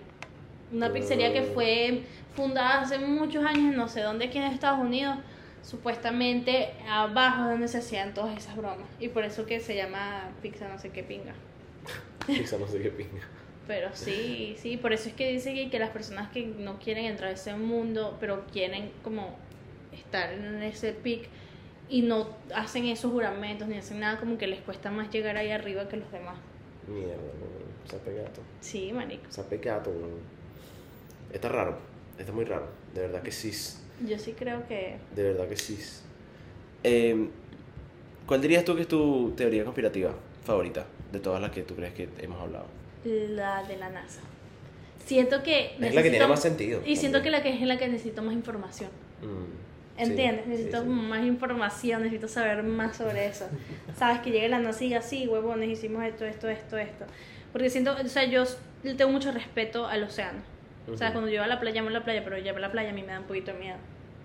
Una pizzería que Oh. fue fundada hace muchos años, no sé dónde, aquí en Estados Unidos. Supuestamente abajo es donde se hacían todas esas bromas. Y por eso que se llama pizza no sé qué pinga. Esa no sé qué pinga. Pero sí, sí, por eso es que dice que, que las personas que no quieren entrar a ese mundo, pero quieren como estar en ese pic y no hacen esos juramentos ni hacen nada, como que les cuesta más llegar ahí arriba que los demás. Mierda, weón. Sape gato. Sí, marico. Sape gato, weón. Está raro. Está muy raro. De verdad que sí. Yo sí creo que De verdad que sí. Eh, ¿Cuál dirías tú que es tu teoría conspirativa favorita de todas las que tú crees que hemos hablado? la de la NASA. Siento que... Es la que tiene necesito- más sentido. Y siento también. que la que es en la que necesito más información. Mm, sí, ¿Entiendes? sí, necesito sí. más información, necesito saber más sobre eso. [LAUGHS] Sabes que llegue la NASA y diga, sí, huevones, hicimos esto, esto, esto, esto. Porque siento, o sea, yo le tengo mucho respeto al océano. O sea, cuando yo voy a la playa, amo la playa, pero ya a la playa a mí me da un poquito de miedo.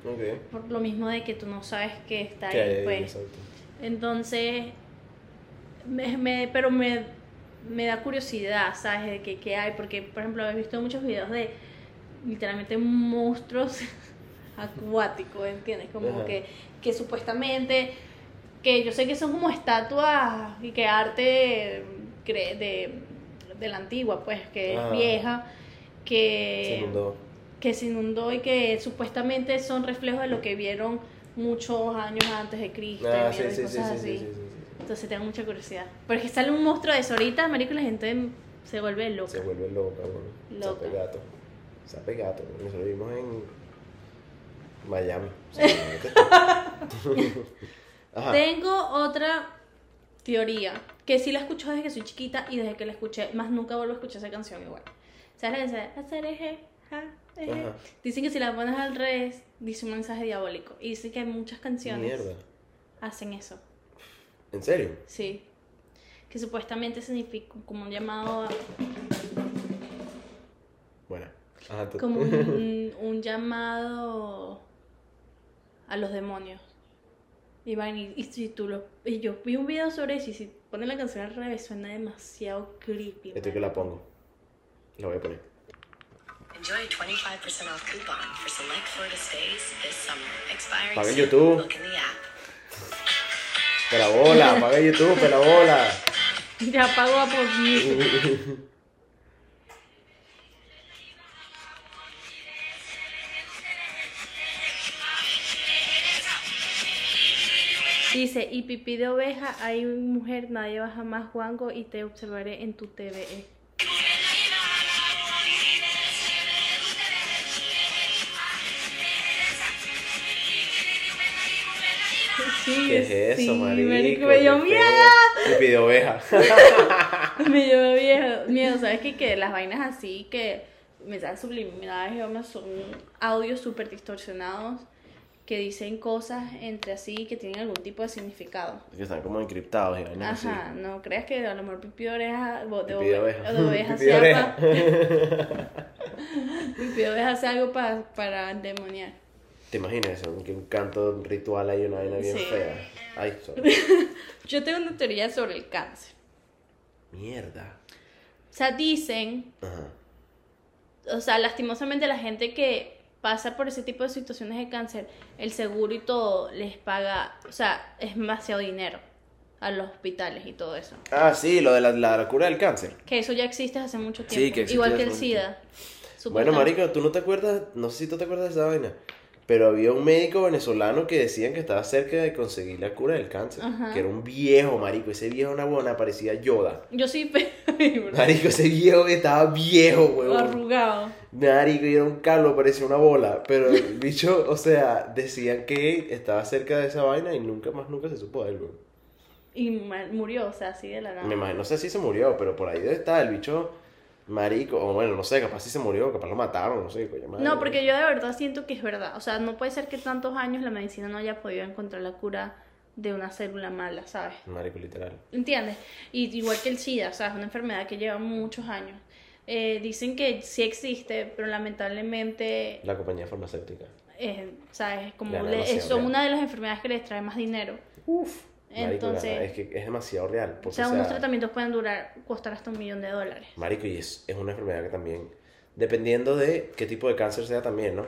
Ok. Por lo mismo de que tú no sabes qué está ¿Qué hay ahí, pues. Exacto. Entonces, me, me- pero me, me da curiosidad, ¿sabes? De que, qué hay, porque, por ejemplo, he visto muchos videos de literalmente monstruos [LAUGHS] acuáticos, ¿entiendes? Como Ajá. que, que supuestamente, que yo sé que son como estatuas y que arte cre- de, de la antigua, pues, que es vieja, que Se inundó. que se inundó y que supuestamente son reflejos de lo que vieron muchos años antes de Cristo Ah, y sí, sí, cosas sí, así. sí, sí, sí, sí. Entonces tengo mucha curiosidad. Pero es que sale un monstruo de eso ahorita, marico, la gente se vuelve loca. Se vuelve loca, weón. Loca. Sape gato. Sape gato. Nosotros vivimos en Miami. [LAUGHS] seguramente. [LAUGHS] Ajá. Tengo otra teoría, que sí la escucho desde que soy chiquita y desde que la escuché, más nunca vuelvo a escuchar esa canción igual. ¿Sabes la que dice? Hacer eje, ja, eje"? Ajá. Dicen que si la pones al revés, dice un mensaje diabólico. Y dice que muchas canciones Mierda. hacen eso. ¿En serio? Sí. Que supuestamente significa como un llamado a, Bueno. Ajá, tú- como un, [LAUGHS] un llamado a los demonios. Y van y, y si tú lo y yo vi un video sobre eso y si ponen la canción al revés suena demasiado creepy. Estoy que la pongo. La voy a poner. Enjoy a 25% off coupon for select Florida stays this summer. Expiring Paga. YouTube. Look in the app. Pela bola, apaga YouTube, pela bola. [LAUGHS] Ya pago a por Music. Dice, y pipí de oveja, hay mujer, nadie baja más guango y te observaré en tu E". TVE. Sí, ¿Qué es eso, sí, marico? marico, me dio miedo. Y pidió oveja. [LAUGHS] me dio miedo, miedo, ¿sabes qué? Que las vainas así, que mensajes subliminales digamos, son audios súper distorsionados que dicen cosas entre así que tienen algún tipo de significado. Que están como encriptados y vainas así. Ajá, no creas que a lo mejor pipi oreja, de, Pipí de ove- oveja. de oveja sea oreja. pa- [LAUGHS] pipi oveja hace algo pa- para endemoniar. ¿Te imaginas eso? Que un canto ritual ahí, una vaina bien Sí. fea. Ay. [LAUGHS] Yo tengo una teoría sobre el cáncer. Mierda. O sea, dicen, Ajá. o sea, lastimosamente la gente que pasa por ese tipo de situaciones de cáncer, el seguro y todo les paga, o sea, es demasiado dinero a los hospitales y todo eso. Ah, sí, lo de la, la cura del cáncer. Que eso ya existe hace mucho Sí, tiempo. que existe Igual que el SIDA. Bueno, marico, tú no te acuerdas, no sé si tú te acuerdas de esa vaina, pero había un médico venezolano que decían que estaba cerca de conseguir la cura del cáncer, Ajá. que era un viejo, marico, ese viejo nabona parecía Yoda. Yo sí, [LAUGHS] Marico, ese viejo estaba viejo, huevón. arrugado. Marico, y era un calvo, parecía una bola, pero el [LAUGHS] bicho, o sea, decían que estaba cerca de esa vaina y nunca más, nunca se supo de él, weón. Y murió, o sea, así de la nada. Me imagino, no sé si se murió, pero por ahí debe estar el bicho, marico, o bueno, no sé, capaz si se murió, capaz lo mataron, no sé, coño madre. No, porque yo de verdad siento que es verdad. O sea, no puede ser que tantos años la medicina no haya podido encontrar la cura de una célula mala, ¿sabes? Marico, literal. ¿Entiendes? Y igual que el SIDA, o sea, es una enfermedad que lleva muchos años. Eh, dicen que sí existe, pero lamentablemente, La compañía farmacéutica. eh, ¿sabes? Como le- son una de las enfermedades que les trae más dinero. Uf. Marico, Entonces- la- es que es demasiado real. O Porque, sea, unos tratamientos pueden durar, costar hasta un millón de dólares. Marico, y es, es una enfermedad que también, dependiendo de qué tipo de cáncer sea también, ¿no?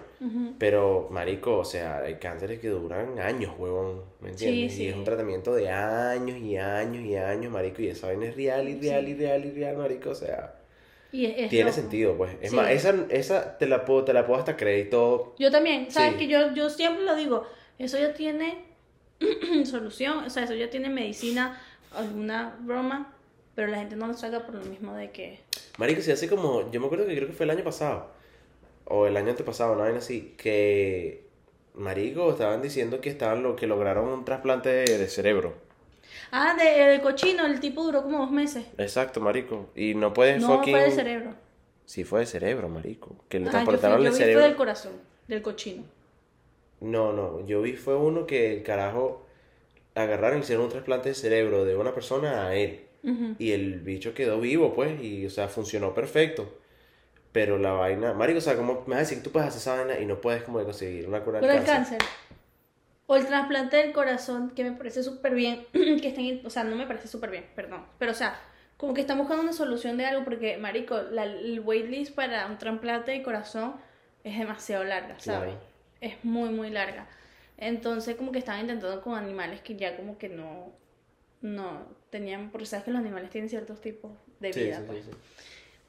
Pero, marico, o sea, hay cánceres que duran años, huevón, ¿me entiendes? Sí, Y sí. es un tratamiento de años y años y años, marico, y esa vaina es real y real Sí. y real y real, marico, o sea, Y es, es tiene loco. sentido, pues. Es Sí. más, esa, esa te la puedo, te la puedo hasta y todo. Yo también, ¿sabes? Sí. Que yo, yo siempre lo digo, eso ya tiene [CLEARS THROAT] solución, o sea, eso ya tiene medicina, alguna broma, pero la gente no lo saca por lo mismo de que... Marico, si hace como, yo me acuerdo que creo que fue el año pasado, o el año antepasado, una vaina así, que, marico, estaban diciendo que estaban lo que lograron un trasplante de, de cerebro. Ah, de, del cochino, el tipo duró como dos meses. Exacto, marico. Y no puedes No, fucking... fue del cerebro. Sí, fue de cerebro, marico. Que le Ah, yo, fui, transportaron yo el vi cerebro. fue del corazón, del cochino. No, no, yo vi fue uno que el carajo agarraron y hicieron un trasplante de cerebro de una persona a él. Y el bicho quedó vivo, pues, y, o sea, funcionó perfecto. Pero la vaina, marico, o sea, ¿cómo me vas a decir que tú puedes hacer esa vaina y no puedes como conseguir una cura del cáncer? cáncer. O el trasplante del corazón, que me parece súper bien, [CLEARS THROAT] que estén, o sea, no me parece súper bien, perdón, pero o sea, como que están buscando una solución de algo, porque, marico, la, el waitlist para un trasplante de corazón es demasiado larga, ¿sabes? Claro. Es muy, muy larga. Entonces, como que estaban intentando con animales que ya como que no, no tenían, porque sabes que los animales tienen ciertos tipos de Sí, vida, sí, pues sí,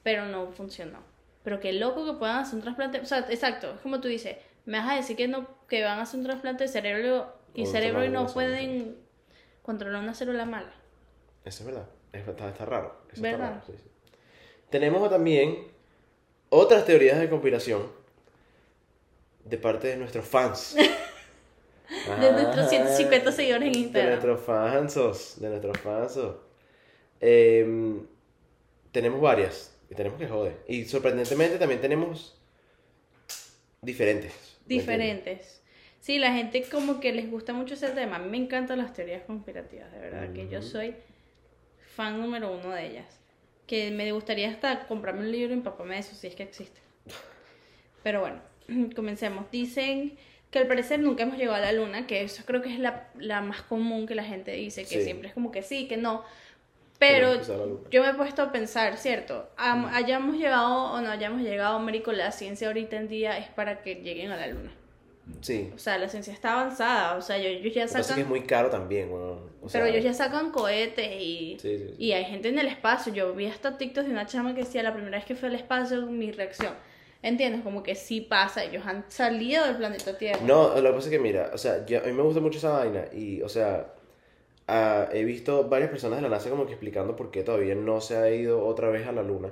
pero no funcionó. Pero qué loco que puedan hacer un trasplante. O sea, exacto, es como tú dices, me vas a decir que no que van a hacer un trasplante de cerebro y O cerebro y no de pueden controlar una célula mala. Eso es verdad. Es- está, está raro. Eso está ¿Verdad? raro, sí, sí. Tenemos también otras teorías de conspiración de parte de nuestros fans. [LAUGHS] De nuestros 150 seguidores en De Instagram. nuestros fansos. De nuestros fansos. Em, tenemos varias. Y tenemos que joder. Y sorprendentemente también tenemos diferentes. Diferentes. Sí, la gente como que les gusta mucho ese tema. A mí me encantan las teorías conspirativas, de verdad, que yo soy fan número uno de ellas. Que me gustaría hasta comprarme un libro y empaparme de eso, si es que existe. [LAUGHS] Pero bueno, [CLEARS THROAT] comencemos. Dicen que al parecer nunca hemos llegado a la luna, que eso creo que es la, la más común que la gente dice, que Sí. siempre es como que sí, que no. Pero yo me he puesto a pensar, ¿cierto? Am- hayamos llegado o no hayamos llegado, Américo, la ciencia ahorita en día es para que lleguen a la luna. Sí. O sea, la ciencia está avanzada, o sea, ellos, ya pasa es que sacan... es muy caro también, weón. O sea, Pero ellos ya sacan cohetes y, Sí, sí, y hay gente en el espacio. Yo vi hasta TikTok de una chama que decía la primera vez que fue al espacio, mi reacción. ¿Entiendes? Como que sí pasa, ellos han salido del planeta Tierra. No, lo que pasa es que mira, o sea, yo- a mí me gusta mucho esa vaina y, o sea, ah, he visto varias personas de la NASA como que explicando por qué todavía no se ha ido otra vez a la luna.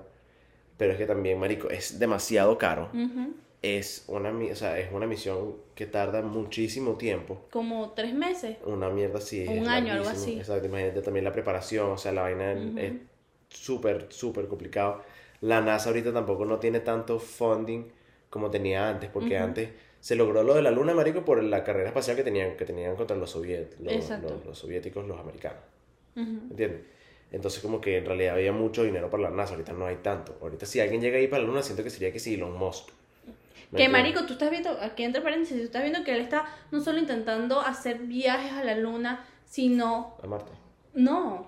Pero es que también, marico, es demasiado caro. Ujú. es una, o sea, es una misión que tarda muchísimo tiempo. Como tres meses. Una mierda así. Un año, algo así. Exacto, imagínate también la preparación, o sea, la vaina Ujú. es súper, súper complicado. La NASA ahorita tampoco no tiene tanto funding como tenía antes, porque antes se logró lo de la Luna, marico, por la carrera espacial que tenían, que tenían contra los, soviet, los, Exacto. los- los soviéticos, los americanos. Ujú. ¿Entiendes? Entonces como que en realidad había mucho dinero para la NASA, ahorita no hay tanto. Ahorita si alguien llega ahí para la Luna, siento que sería que sí, Elon Musk. ¿Me Que marico, tú estás viendo, aquí entre paréntesis, tú estás viendo que él está no solo intentando hacer viajes a la luna, sino, A Marte. no,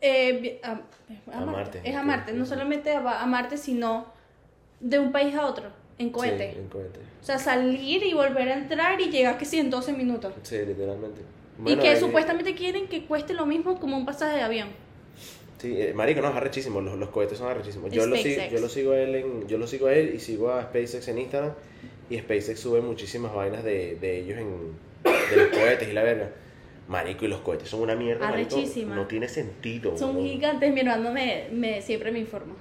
eh, a, Marte, es a. Marte, no solamente a, a Marte, sino de un país a otro, en cohete. Sí, en cohete. O sea, salir y volver a entrar y llegar que sí en 12 minutos. Sí, literalmente. y que ahí- supuestamente quieren que cueste lo mismo como un pasaje de avión. Sí, eh, marico, no, es arrechísimo, los, los cohetes son arrechísimos. Yo lo, sigo, yo lo sigo a él en, yo lo sigo a él y sigo a SpaceX en Instagram y SpaceX sube muchísimas vainas de, de ellos en de los cohetes y la verga. Marico, y los cohetes son una mierda, marico, Arrechísima. no tiene sentido. Son gigantes, mi hermano me, me, siempre me informa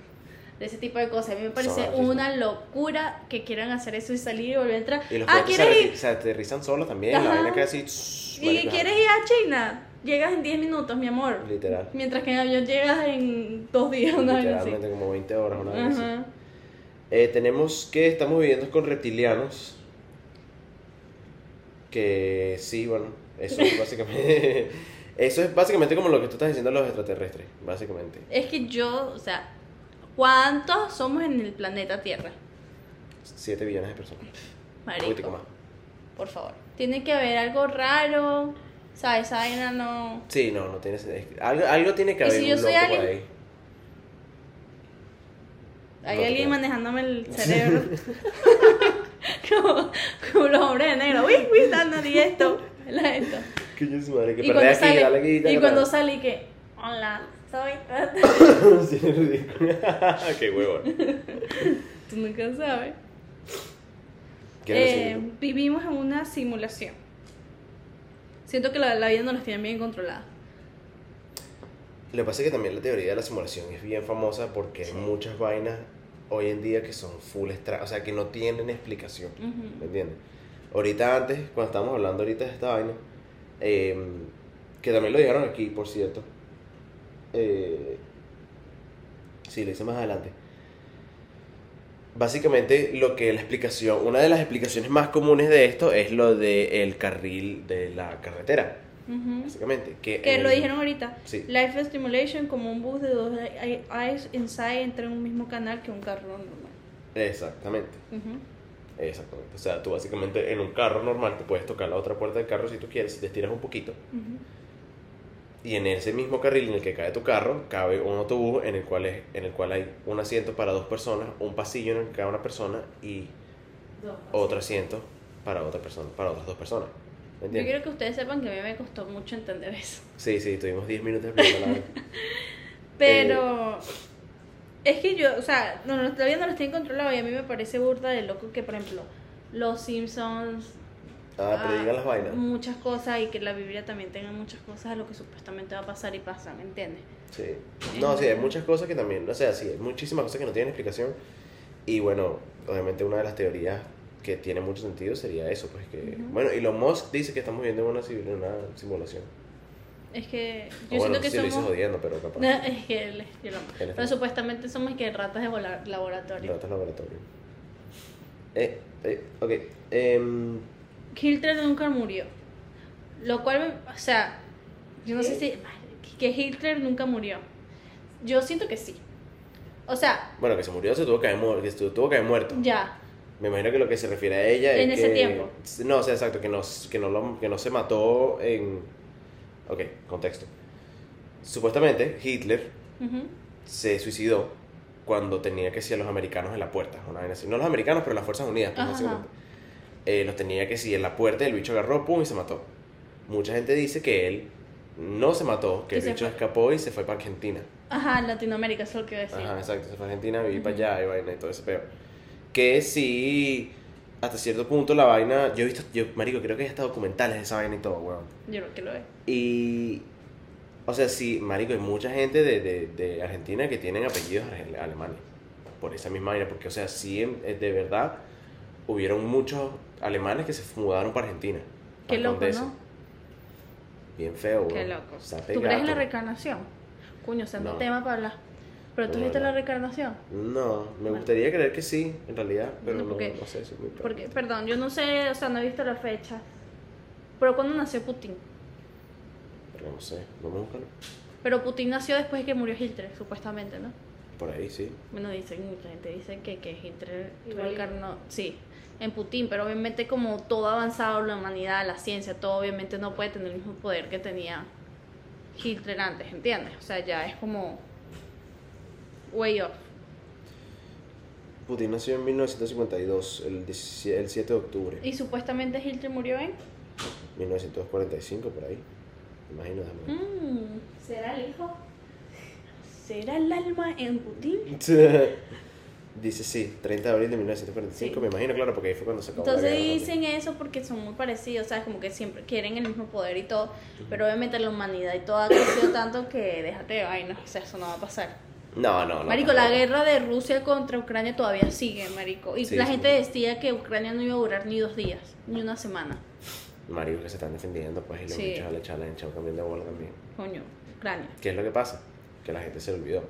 de ese tipo de cosas. A mí me parece una locura que quieran hacer eso y salir y volver a entrar. Y los Ah, cohetes se, se aterrizan solos también, la Ajá. vaina queda así. tss, ¿Y quieres ir a China? Llegas en 10 minutos, mi amor. Literal. Mientras que en avión llegas en dos días, una vez así. Literalmente como 20 horas, una vez así. Eh, tenemos que estamos viviendo con reptilianos. Que sí, bueno, eso es básicamente. [LAUGHS] eso es básicamente como lo que tú estás diciendo de los extraterrestres, básicamente. Es que yo, o sea, ¿cuántos somos en el planeta Tierra? 7 billones de personas. Marico, más. por favor. Tiene que haber algo raro. O sea, esa vaina no. Sí, no, no tiene Algo, algo tiene que ¿Y haber si yo un soy loco por alguien? ahí. Hay No alguien manejándome el [LAUGHS] cerebro. [LAUGHS] como, como los hombres de negro. Uy, uy, dando y esto. La esto. Que yo su madre, que Y cuando aquí, dale sale, aquí, y dale cuando acá. sale y que, hola, soy... [LAUGHS] Sí, es [LAUGHS] ridículo. Qué huevo. Tú nunca sabes. ¿Qué Eh, vivimos en una simulación. Siento que la, la vida no las tienen bien controlada. Lo que pasa es que también la teoría de la simulación es bien famosa porque hay muchas vainas hoy en día que son full extra, o sea, que no tienen explicación. ¿Me entiendes? Ahorita antes, cuando estábamos hablando ahorita de esta vaina, eh, que también lo dijeron aquí, por cierto. Eh, sí, lo hice más adelante. Básicamente, lo que la explicación, una de las explicaciones más comunes de esto es lo del carril de la carretera, básicamente. Que, Que en lo el- dijeron ahorita. Sí. Life Stimulation como un bus de dos ey- eyes inside entre un mismo canal que un carro normal. Exactamente. Ujú. Exactamente. O sea, tú básicamente en un carro normal te puedes tocar la otra puerta del carro si tú quieres, si te estiras un poquito. Y en ese mismo carril en el que cae tu carro, cabe un autobús en el cual, es, en el cual hay un asiento para dos personas, un pasillo en el que cabe una persona y otro asiento para otra persona, para otras dos personas. ¿Me Yo quiero que ustedes sepan que a mí me costó mucho entender eso. Sí, sí, tuvimos 10 minutos explicando la vaina. [LAUGHS] Es que yo, o sea, no, no, todavía no los tienen controlado y a mí me parece burda de loco que, por ejemplo, los Simpsons. Ah, ah, predigan las vainas. Muchas cosas y que la Biblia también tenga muchas cosas de lo que supuestamente va a pasar y pasa, ¿me entiendes? Sí. No, sí, hay muchas cosas que también, o sea, sí, hay muchísimas cosas que no tienen explicación. Y bueno, obviamente una de las teorías que tiene mucho sentido sería eso, pues que... Ujú. Bueno, Elon Musk dice que estamos viviendo en una, una simulación. Es que yo bueno, siento que sí lo hice somos. jodiendo, pero capaz. No, es que él, es Pero supuestamente somos que ratas de laboratorio. Ratas laboratorio. Eh, eh, ok. em, Hitler nunca murió. Lo cual, o sea, yo no sé si. Que Hitler nunca murió. Yo siento que sí. O sea, bueno, que se murió, se tuvo que haber, mu- que se tuvo que haber muerto. ya. Me imagino que lo que se refiere a ella En es ese que- tiempo. No, o sea, exacto, que no, que, no lo- que no se mató en... Ok, contexto. Supuestamente, Hitler Ujú. se suicidó cuando tenía que ser a los americanos en la puerta. Una vaina así. No los americanos, pero las Fuerzas Unidas, pues, básicamente. Eh, los tenía que sí en la puerta, el bicho agarró, pum, y se mató. Mucha gente dice que él no se mató, que el bicho fue. escapó y se fue para Argentina. Ajá, Latinoamérica, eso es lo que iba a decir. Ajá, exacto, se fue a Argentina a vivir Ujú. para allá y vaina y todo ese peor. Que sí, hasta cierto punto la vaina, yo he visto, yo, marico, creo que hay hasta documentales de esa vaina y todo, weón. Yo creo que lo es. Y, o sea, sí, marico, hay mucha gente de, de, de Argentina que tienen apellidos ale- alemanes. Por esa misma vaina, porque, o sea, sí, eh, de verdad, hubieron muchos alemanes que se mudaron para Argentina. Qué para loco, Condesa. ¿no? Bien feo, Qué weón. loco. Sape ¿Tú crees en la reencarnación? Coño, siendo No. tema para hablar. ¿Pero tú No, viste no. la reencarnación? No, me Bueno. gustaría creer que sí, en realidad, pero No, no, porque- no sé, soy muy pro. Porque, perdón, yo no sé, o sea, no he visto la fecha. Pero ¿cuándo nació Putin? Pero no sé, vamos a buscarlo. Pero Putin nació después de que murió Hitler, supuestamente, ¿no? Por ahí, sí. Bueno, dicen, mucha gente dice que, que Hitler Igual. reencarnó, sí, en Putin, pero obviamente como todo avanzado, la humanidad, la ciencia, todo obviamente no puede tener el mismo poder que tenía Hitler antes, ¿entiendes? O sea, ya es como way off. Putin nació en 1952, el, 17 el 7 de octubre. Y supuestamente Hitler murió en... 1945, por ahí. Imagino, ver. Mm, ¿Será el hijo? ¿Será el alma en Putin? [LAUGHS] Dice sí, 30 de abril de 1945, Sí. me imagino, claro, porque ahí fue cuando se acabó Entonces la guerra dicen eso porque son muy parecidos, ¿sabes? Como que siempre quieren el mismo poder y todo, pero obviamente la humanidad y todo ha crecido tanto que déjate de vainas, o sea, eso no va a pasar. No, no, no. Marico, la tampoco. guerra de Rusia contra Ucrania todavía sigue, marico. Y Sí, la sí. gente decía que Ucrania no iba a durar ni dos días, ni una semana. Marico que se están defendiendo, pues, y los Sí. la han echado también de bola también. Coño, Ucrania. ¿Qué es lo que pasa? Que la gente se olvidó.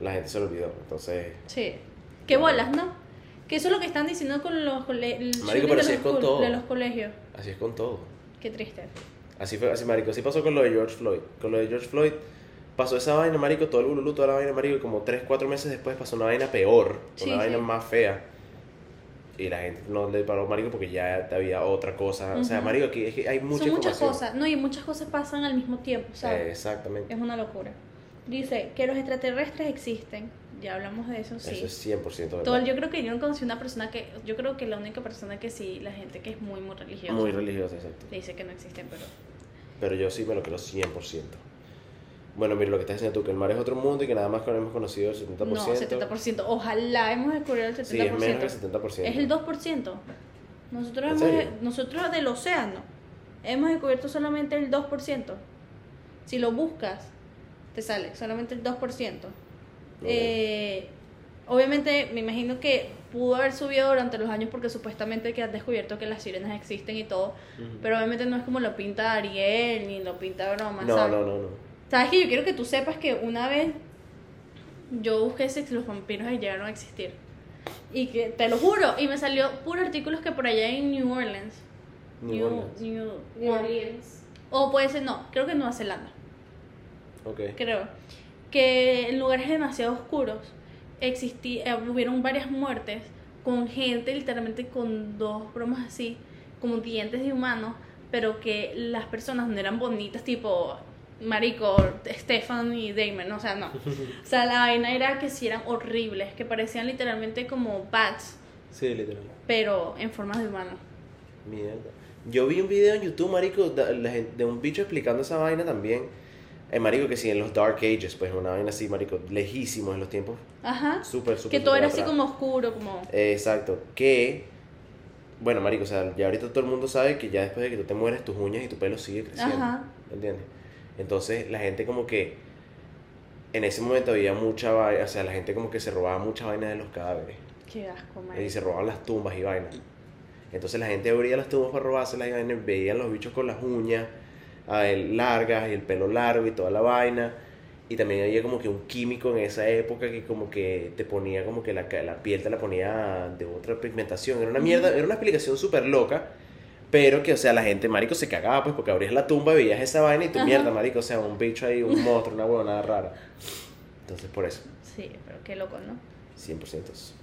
La gente se olvidó, entonces... Sí. Qué bolas, ¿no? Que eso es lo que están diciendo con los, cole- el Marico, pero así es con todo. de los colegios. Así es con todo. Qué triste. Así fue, así marico, así pasó con lo de George Floyd. Con lo de George Floyd pasó esa vaina, marico, todo el bululú, toda la vaina, marico, y como 3, 4 meses después pasó una vaina peor, Sí, una vaina sí. más fea. Y la gente no le paró, marico, porque ya había otra cosa. O sea, marico, aquí es que hay mucha Son muchas cosas, no, y muchas cosas pasan al mismo tiempo, ¿sabes? Eh, exactamente. Es una locura. Dice que los extraterrestres existen. Ya hablamos de eso, sí. Eso es 100% verdad. Todo, yo creo que yo no conocí una persona que. Yo creo que la única persona que sí, la gente que es muy, muy religiosa. Muy religioso, exacto. Dice que no existen, pero. Pero yo sí me lo creo 100%. Bueno, mira lo que estás diciendo tú, que el mar es otro mundo y que nada más que hemos conocido el 70%. No, 70%. Ojalá hemos descubierto el 70%. Sí, es menos que el 70%. Es el 2%. Nosotros, ¿En hemos, serio? nosotros del océano hemos descubierto solamente el 2%. Si lo buscas, te sale solamente el 2%. Eh, obviamente, me imagino que pudo haber subido durante los años porque supuestamente que han descubierto que las sirenas existen y todo. Pero obviamente no es como lo pinta Ariel ni lo pinta Broma. No, ¿sabes? no, no, no. Sabes que yo quiero que tú sepas que una vez yo busqué si los vampiros llegaron a existir. Y que te lo juro, y me salió puros artículos que por allá en New Orleans. New Orleans. New- New Orleans. O puede ser, no, creo que en Nueva Zelanda, Ok. creo. Que en lugares demasiado oscuros existí, eh, hubieron varias muertes con gente literalmente con dos bromas así, como dientes de humanos, pero que las personas no eran bonitas, tipo Marico, Stefan y Damon, o sea, no. [LAUGHS] O sea, la vaina era que sí eran horribles, que parecían literalmente como bats, Sí, literal. pero en forma de humano. Mierda. Yo vi un video en YouTube, marico, de, un bicho explicando esa vaina también. Eh, marico, que sí, en los Dark Ages, pues una vaina así, marico, lejísimos en los tiempos. Ajá. Súper, súper. Que todo era así como oscuro, como... Eh, exacto. Que, bueno, marico, o sea, ya ahorita todo el mundo sabe que ya después de que tú te mueres, tus uñas y tu pelo sigue creciendo. Ajá. ¿Me entiendes? Entonces, la gente como que, en ese momento había mucha vaina, o sea, la gente como que se robaba mucha vaina de los cadáveres. Qué asco, Y marico. se robaban las tumbas y vainas. Entonces la gente abría las tumbas para robárselas y vainas, veían los bichos con las uñas a él, largas y el pelo largo y toda la vaina. Y también había como que un químico en esa época que como que te ponía como que la, la piel te la ponía de otra pigmentación. Era una mierda, era una explicación súper loca. Pero que, o sea, la gente, marico, se cagaba, pues, porque abrías la tumba, veías esa vaina y tu Ajá. mierda, marico, o sea, un bicho ahí, un monstruo, una huevonada rara. Entonces, por eso, Sí, pero qué loco, ¿no? 100%.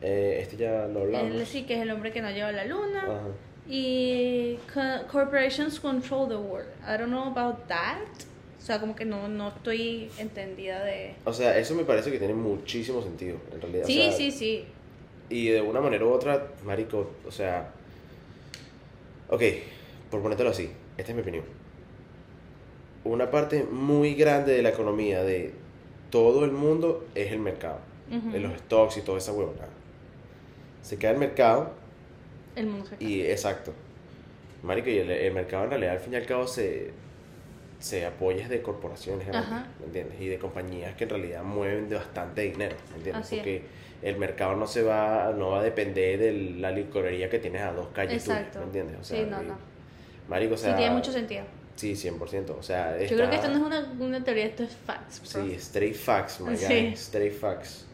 Eh, este ya lo hablamos. Él sí que es el hombre que no lleva la luna. Ajá. Y co- corporations control the world. I don't know about that. O sea, como que no, no estoy entendida de... O sea, eso me parece que tiene muchísimo sentido, en realidad. O Sí, sea, sí, sí. Y de una manera u otra, marico, o sea... Ok, por ponértelo así, esta es mi opinión. Una parte muy grande de la economía de todo el mundo es el mercado. De los stocks y toda esa huevonada. Se cae el mercado El mundo se y, exacto. Marico, y el, el mercado en realidad al fin y al cabo se, se apoya de corporaciones grandes, Ajá. ¿me entiendes? Y de compañías que en realidad mueven de bastante dinero, ¿me entiendes? Así es. El mercado no se va, no va a depender de la licorería que tienes a dos calles Exacto. ¿me entiendes? O sea, Sí, no, no. Marico, o sea, sí, tiene mucho sentido. Sí, 100%, o sea, Yo creo que esto no es una, una teoría, esto es facts. bro. Sí, straight facts, my guy. Sí. Straight facts.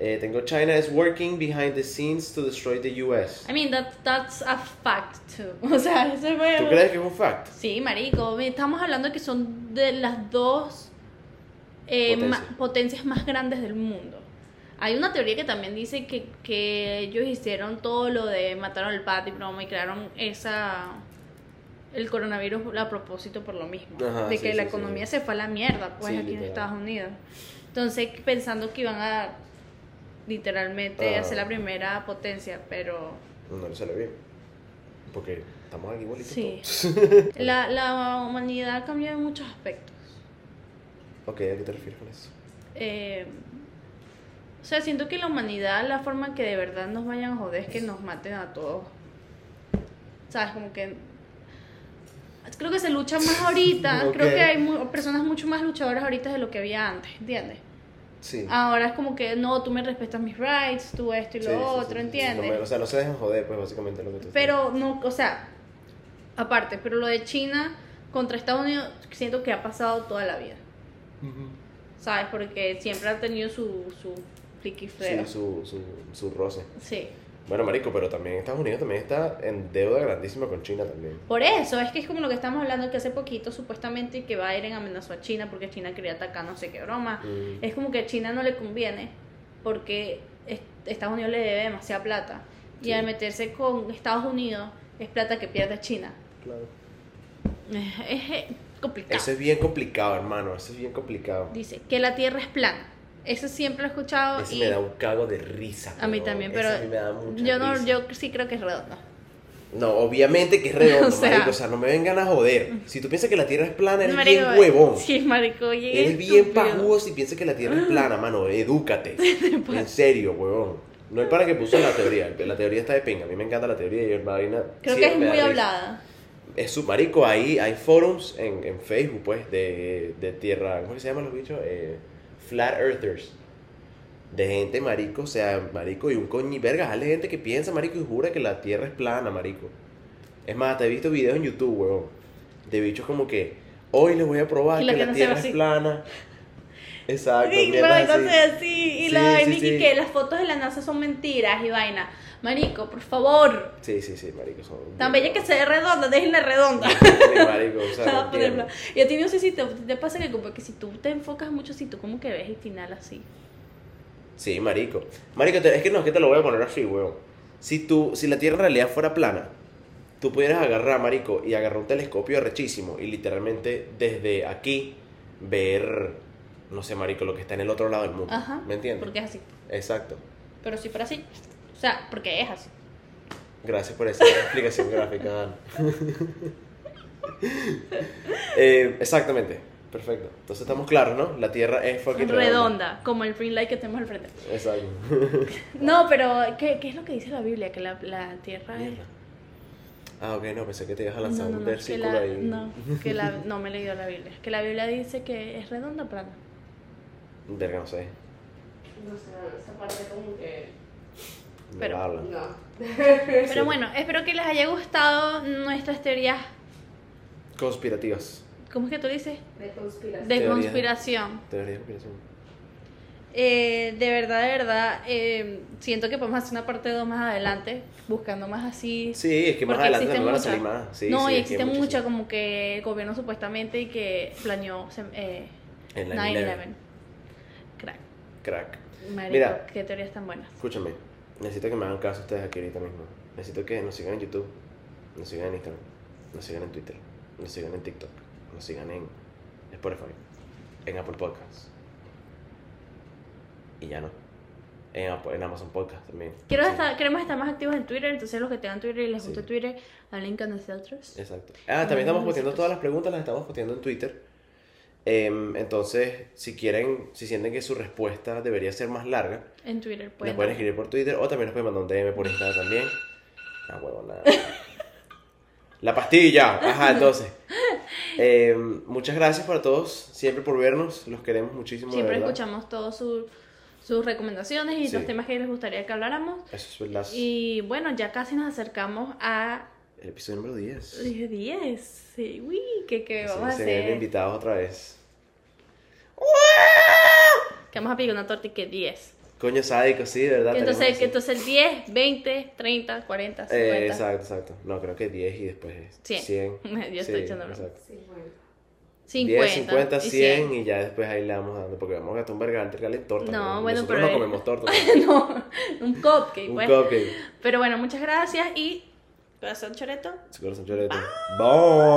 Eh, tengo China is working behind the scenes to destroy the US. I mean, that, that's a fact too. [LAUGHS] O sea, eso es ¿Tú crees que es un fact? Sí, marico, estamos hablando que son de las dos eh, ma- potencias más grandes del mundo. Hay una teoría que también dice que, que ellos hicieron todo lo de mataron al pato y broma y crearon esa el coronavirus a propósito por lo mismo, Ajá, de sí, que la sí. economía se fue a la mierda, pues aquí en. Estados Unidos. Entonces, pensando que iban a literalmente Ah. hacer la primera potencia, pero No le sale bien. Porque estamos aquí igualitos sí. [LAUGHS] la, la humanidad cambió en muchos aspectos. ok, ¿a qué te refieres con eso? Eh, sea, siento que la humanidad, la forma que de verdad nos vayan a joder es que nos maten a todos. ¿Sabes? Como que. Creo que se lucha más ahorita. [LAUGHS] Creo que hay mu- personas mucho más luchadoras ahorita de lo que había antes, ¿entiendes? Sí. Ahora es como que no, tú me respetas mis rights, tú esto y lo Sí, otro, sí, sí. ¿entiendes? No o sea, no se dejan joder, pues básicamente lo que tú Pero no, o sea, aparte, pero lo de China contra Estados Unidos siento que ha pasado toda la vida, ¿sabes? Porque siempre ha tenido su, su Sí, feo. su, su, su roce. Sí. Bueno, marico, pero también Estados Unidos también está en deuda grandísima con China también. Por eso, es que es como lo que estamos hablando que hace poquito supuestamente que Biden amenazó a China porque China quería atacar no sé qué broma. Mm. Es como que a China no le conviene porque es- Estados Unidos le debe demasiada plata. Y Sí. al meterse con Estados Unidos es plata que pierde China. Claro. Es, es, eh, complicado. Eso es bien complicado, hermano. Eso es bien complicado. Dice que la Tierra es plana. Eso siempre lo he escuchado Ese y me da un cago de risa. a mí también, pero a mí me da mucha yo no risa. yo sí creo que es redonda. No, obviamente que es redondo, [LAUGHS] O sea- marico. O sea, no me vengan a joder. Si tú piensas que la Tierra es plana, eres Marico, bien huevón. Sí, marico, oye, Eres bien estúpido. pajudo si piensas que la Tierra es [GASPS] plana, mano. Edúcate. [LAUGHS] En serio, huevón. No es para que puso la teoría. La teoría está de pinga. A mí me encanta la teoría y vaina. Creo que es muy hablada. Es su marico, ahí hay forums en, en Facebook, pues, de, de tierra. ¿Cómo se llaman los bichos? Eh, flat Earthers. De gente, marico, o sea, marico, y un coño verga, hay gente que piensa, marico, y jura que la tierra es plana, marico. Es más, te he visto videos en YouTube, weón, de bichos como que, hoy les voy a probar la que que la tierra es así. plana. [LAUGHS] Exacto, Sí, mierda pero así. entonces así. Y Sí, la vaina sí, y que las fotos de la NASA son mentiras y vaina. Marico, por favor. Sí, sí, sí, marico, son... Tan bella que se ve redonda, déjenla redonda. Sí, marico, o sea, [LAUGHS] no. Y a ti no sé si te, te pasa que como que si tú te enfocas mucho, si tú como que ves el final así. Sí, marico. Marico, es que no, es que te lo voy a poner así, weón. Si tú, si la Tierra en realidad fuera plana, tú pudieras agarrar, marico, y agarrar un telescopio arrechísimo y literalmente desde aquí ver, no sé, marico, lo que está en el otro lado del mundo. Ajá. ¿Me entiendes? Porque es así. Exacto. Pero si fuera así. O sea, porque es así. Gracias por esa [LAUGHS] explicación gráfica. [LAUGHS] Eh, exactamente. Perfecto. Entonces estamos claros, ¿no? La Tierra es fucking Redonda, como el green light que tenemos al frente. Exacto. [LAUGHS] No, pero ¿qué, qué es lo que dice la Biblia? Que la, la tierra es... Ah, ok, no, pensé que te ibas a lanzar No, no, un no, que versículo la, ahí. no, que la, no me he leído la Biblia. Que la Biblia dice que es redonda o plana. Verga, no sé. No sé, esa parte como que. Pero-. No. [LAUGHS] Pero bueno, espero que les haya gustado nuestras teorías. Conspirativas. ¿Cómo es que tú dices? De conspiración. De conspiración. Teoría de conspiración. Eh, de verdad, de verdad, eh, siento que podemos hacer una parte 2 más adelante, buscando más así. Sí, es que más Porque adelante existen también van a salir más. Sí, no, sí, y existe muchísimo. mucha, como que el gobierno supuestamente y que planeó eh, En 9-11. 9/11. Crack. Crack. Marico, Mira. qué teorías tan buenas. Escúchame. Necesito que me hagan caso ustedes aquí ahorita mismo. Necesito que nos sigan en YouTube, nos sigan en Instagram, nos sigan en Twitter, nos sigan en TikTok, nos sigan en Spotify, en Apple Podcasts. Y ya no. En, en Amazon Podcast también. Quiero Sí, estar, queremos estar más activos en Twitter, entonces los que tengan Twitter y les Sí. guste Twitter, hablen con nosotros. Exacto. Ah, también estamos posteando todas las preguntas, las estamos posteando en Twitter. Em, entonces, si quieren, si sienten que su respuesta debería ser más larga, En Twitter nos pueden. pueden escribir por Twitter o también nos pueden mandar un DM por Instagram también. Ah, huevo, nada. [LAUGHS] La pastilla. Ajá, entonces. em, muchas gracias para todos, siempre por vernos. Los queremos muchísimo. Siempre escuchamos todos su- sus recomendaciones y Sí. los temas que les gustaría que habláramos. Eso es verdad. Y bueno, ya casi nos acercamos a El episodio número 10. 10. Sí, uy, ¿qué, qué vamos a se vienen hacer? invitados otra vez. Que vamos a pedir una torta y que 10. Coño sádico, sí, de verdad. Que entonces, que entonces 10, 20, 30, 40, 50. Eh, exacto, exacto. No, creo que 10 y después 100. 100. Yo estoy echando exacto. Sí, bueno. 50, 10, 50, y 100 y ya después ahí le vamos dando porque vamos a gastar un vergal de torta. No, bueno, nosotros pero no comemos torta. [LAUGHS] no, un cupcake, un pues. cupcake. Pero bueno, muchas gracias y corazón choreto. Corazón choreto. Bye.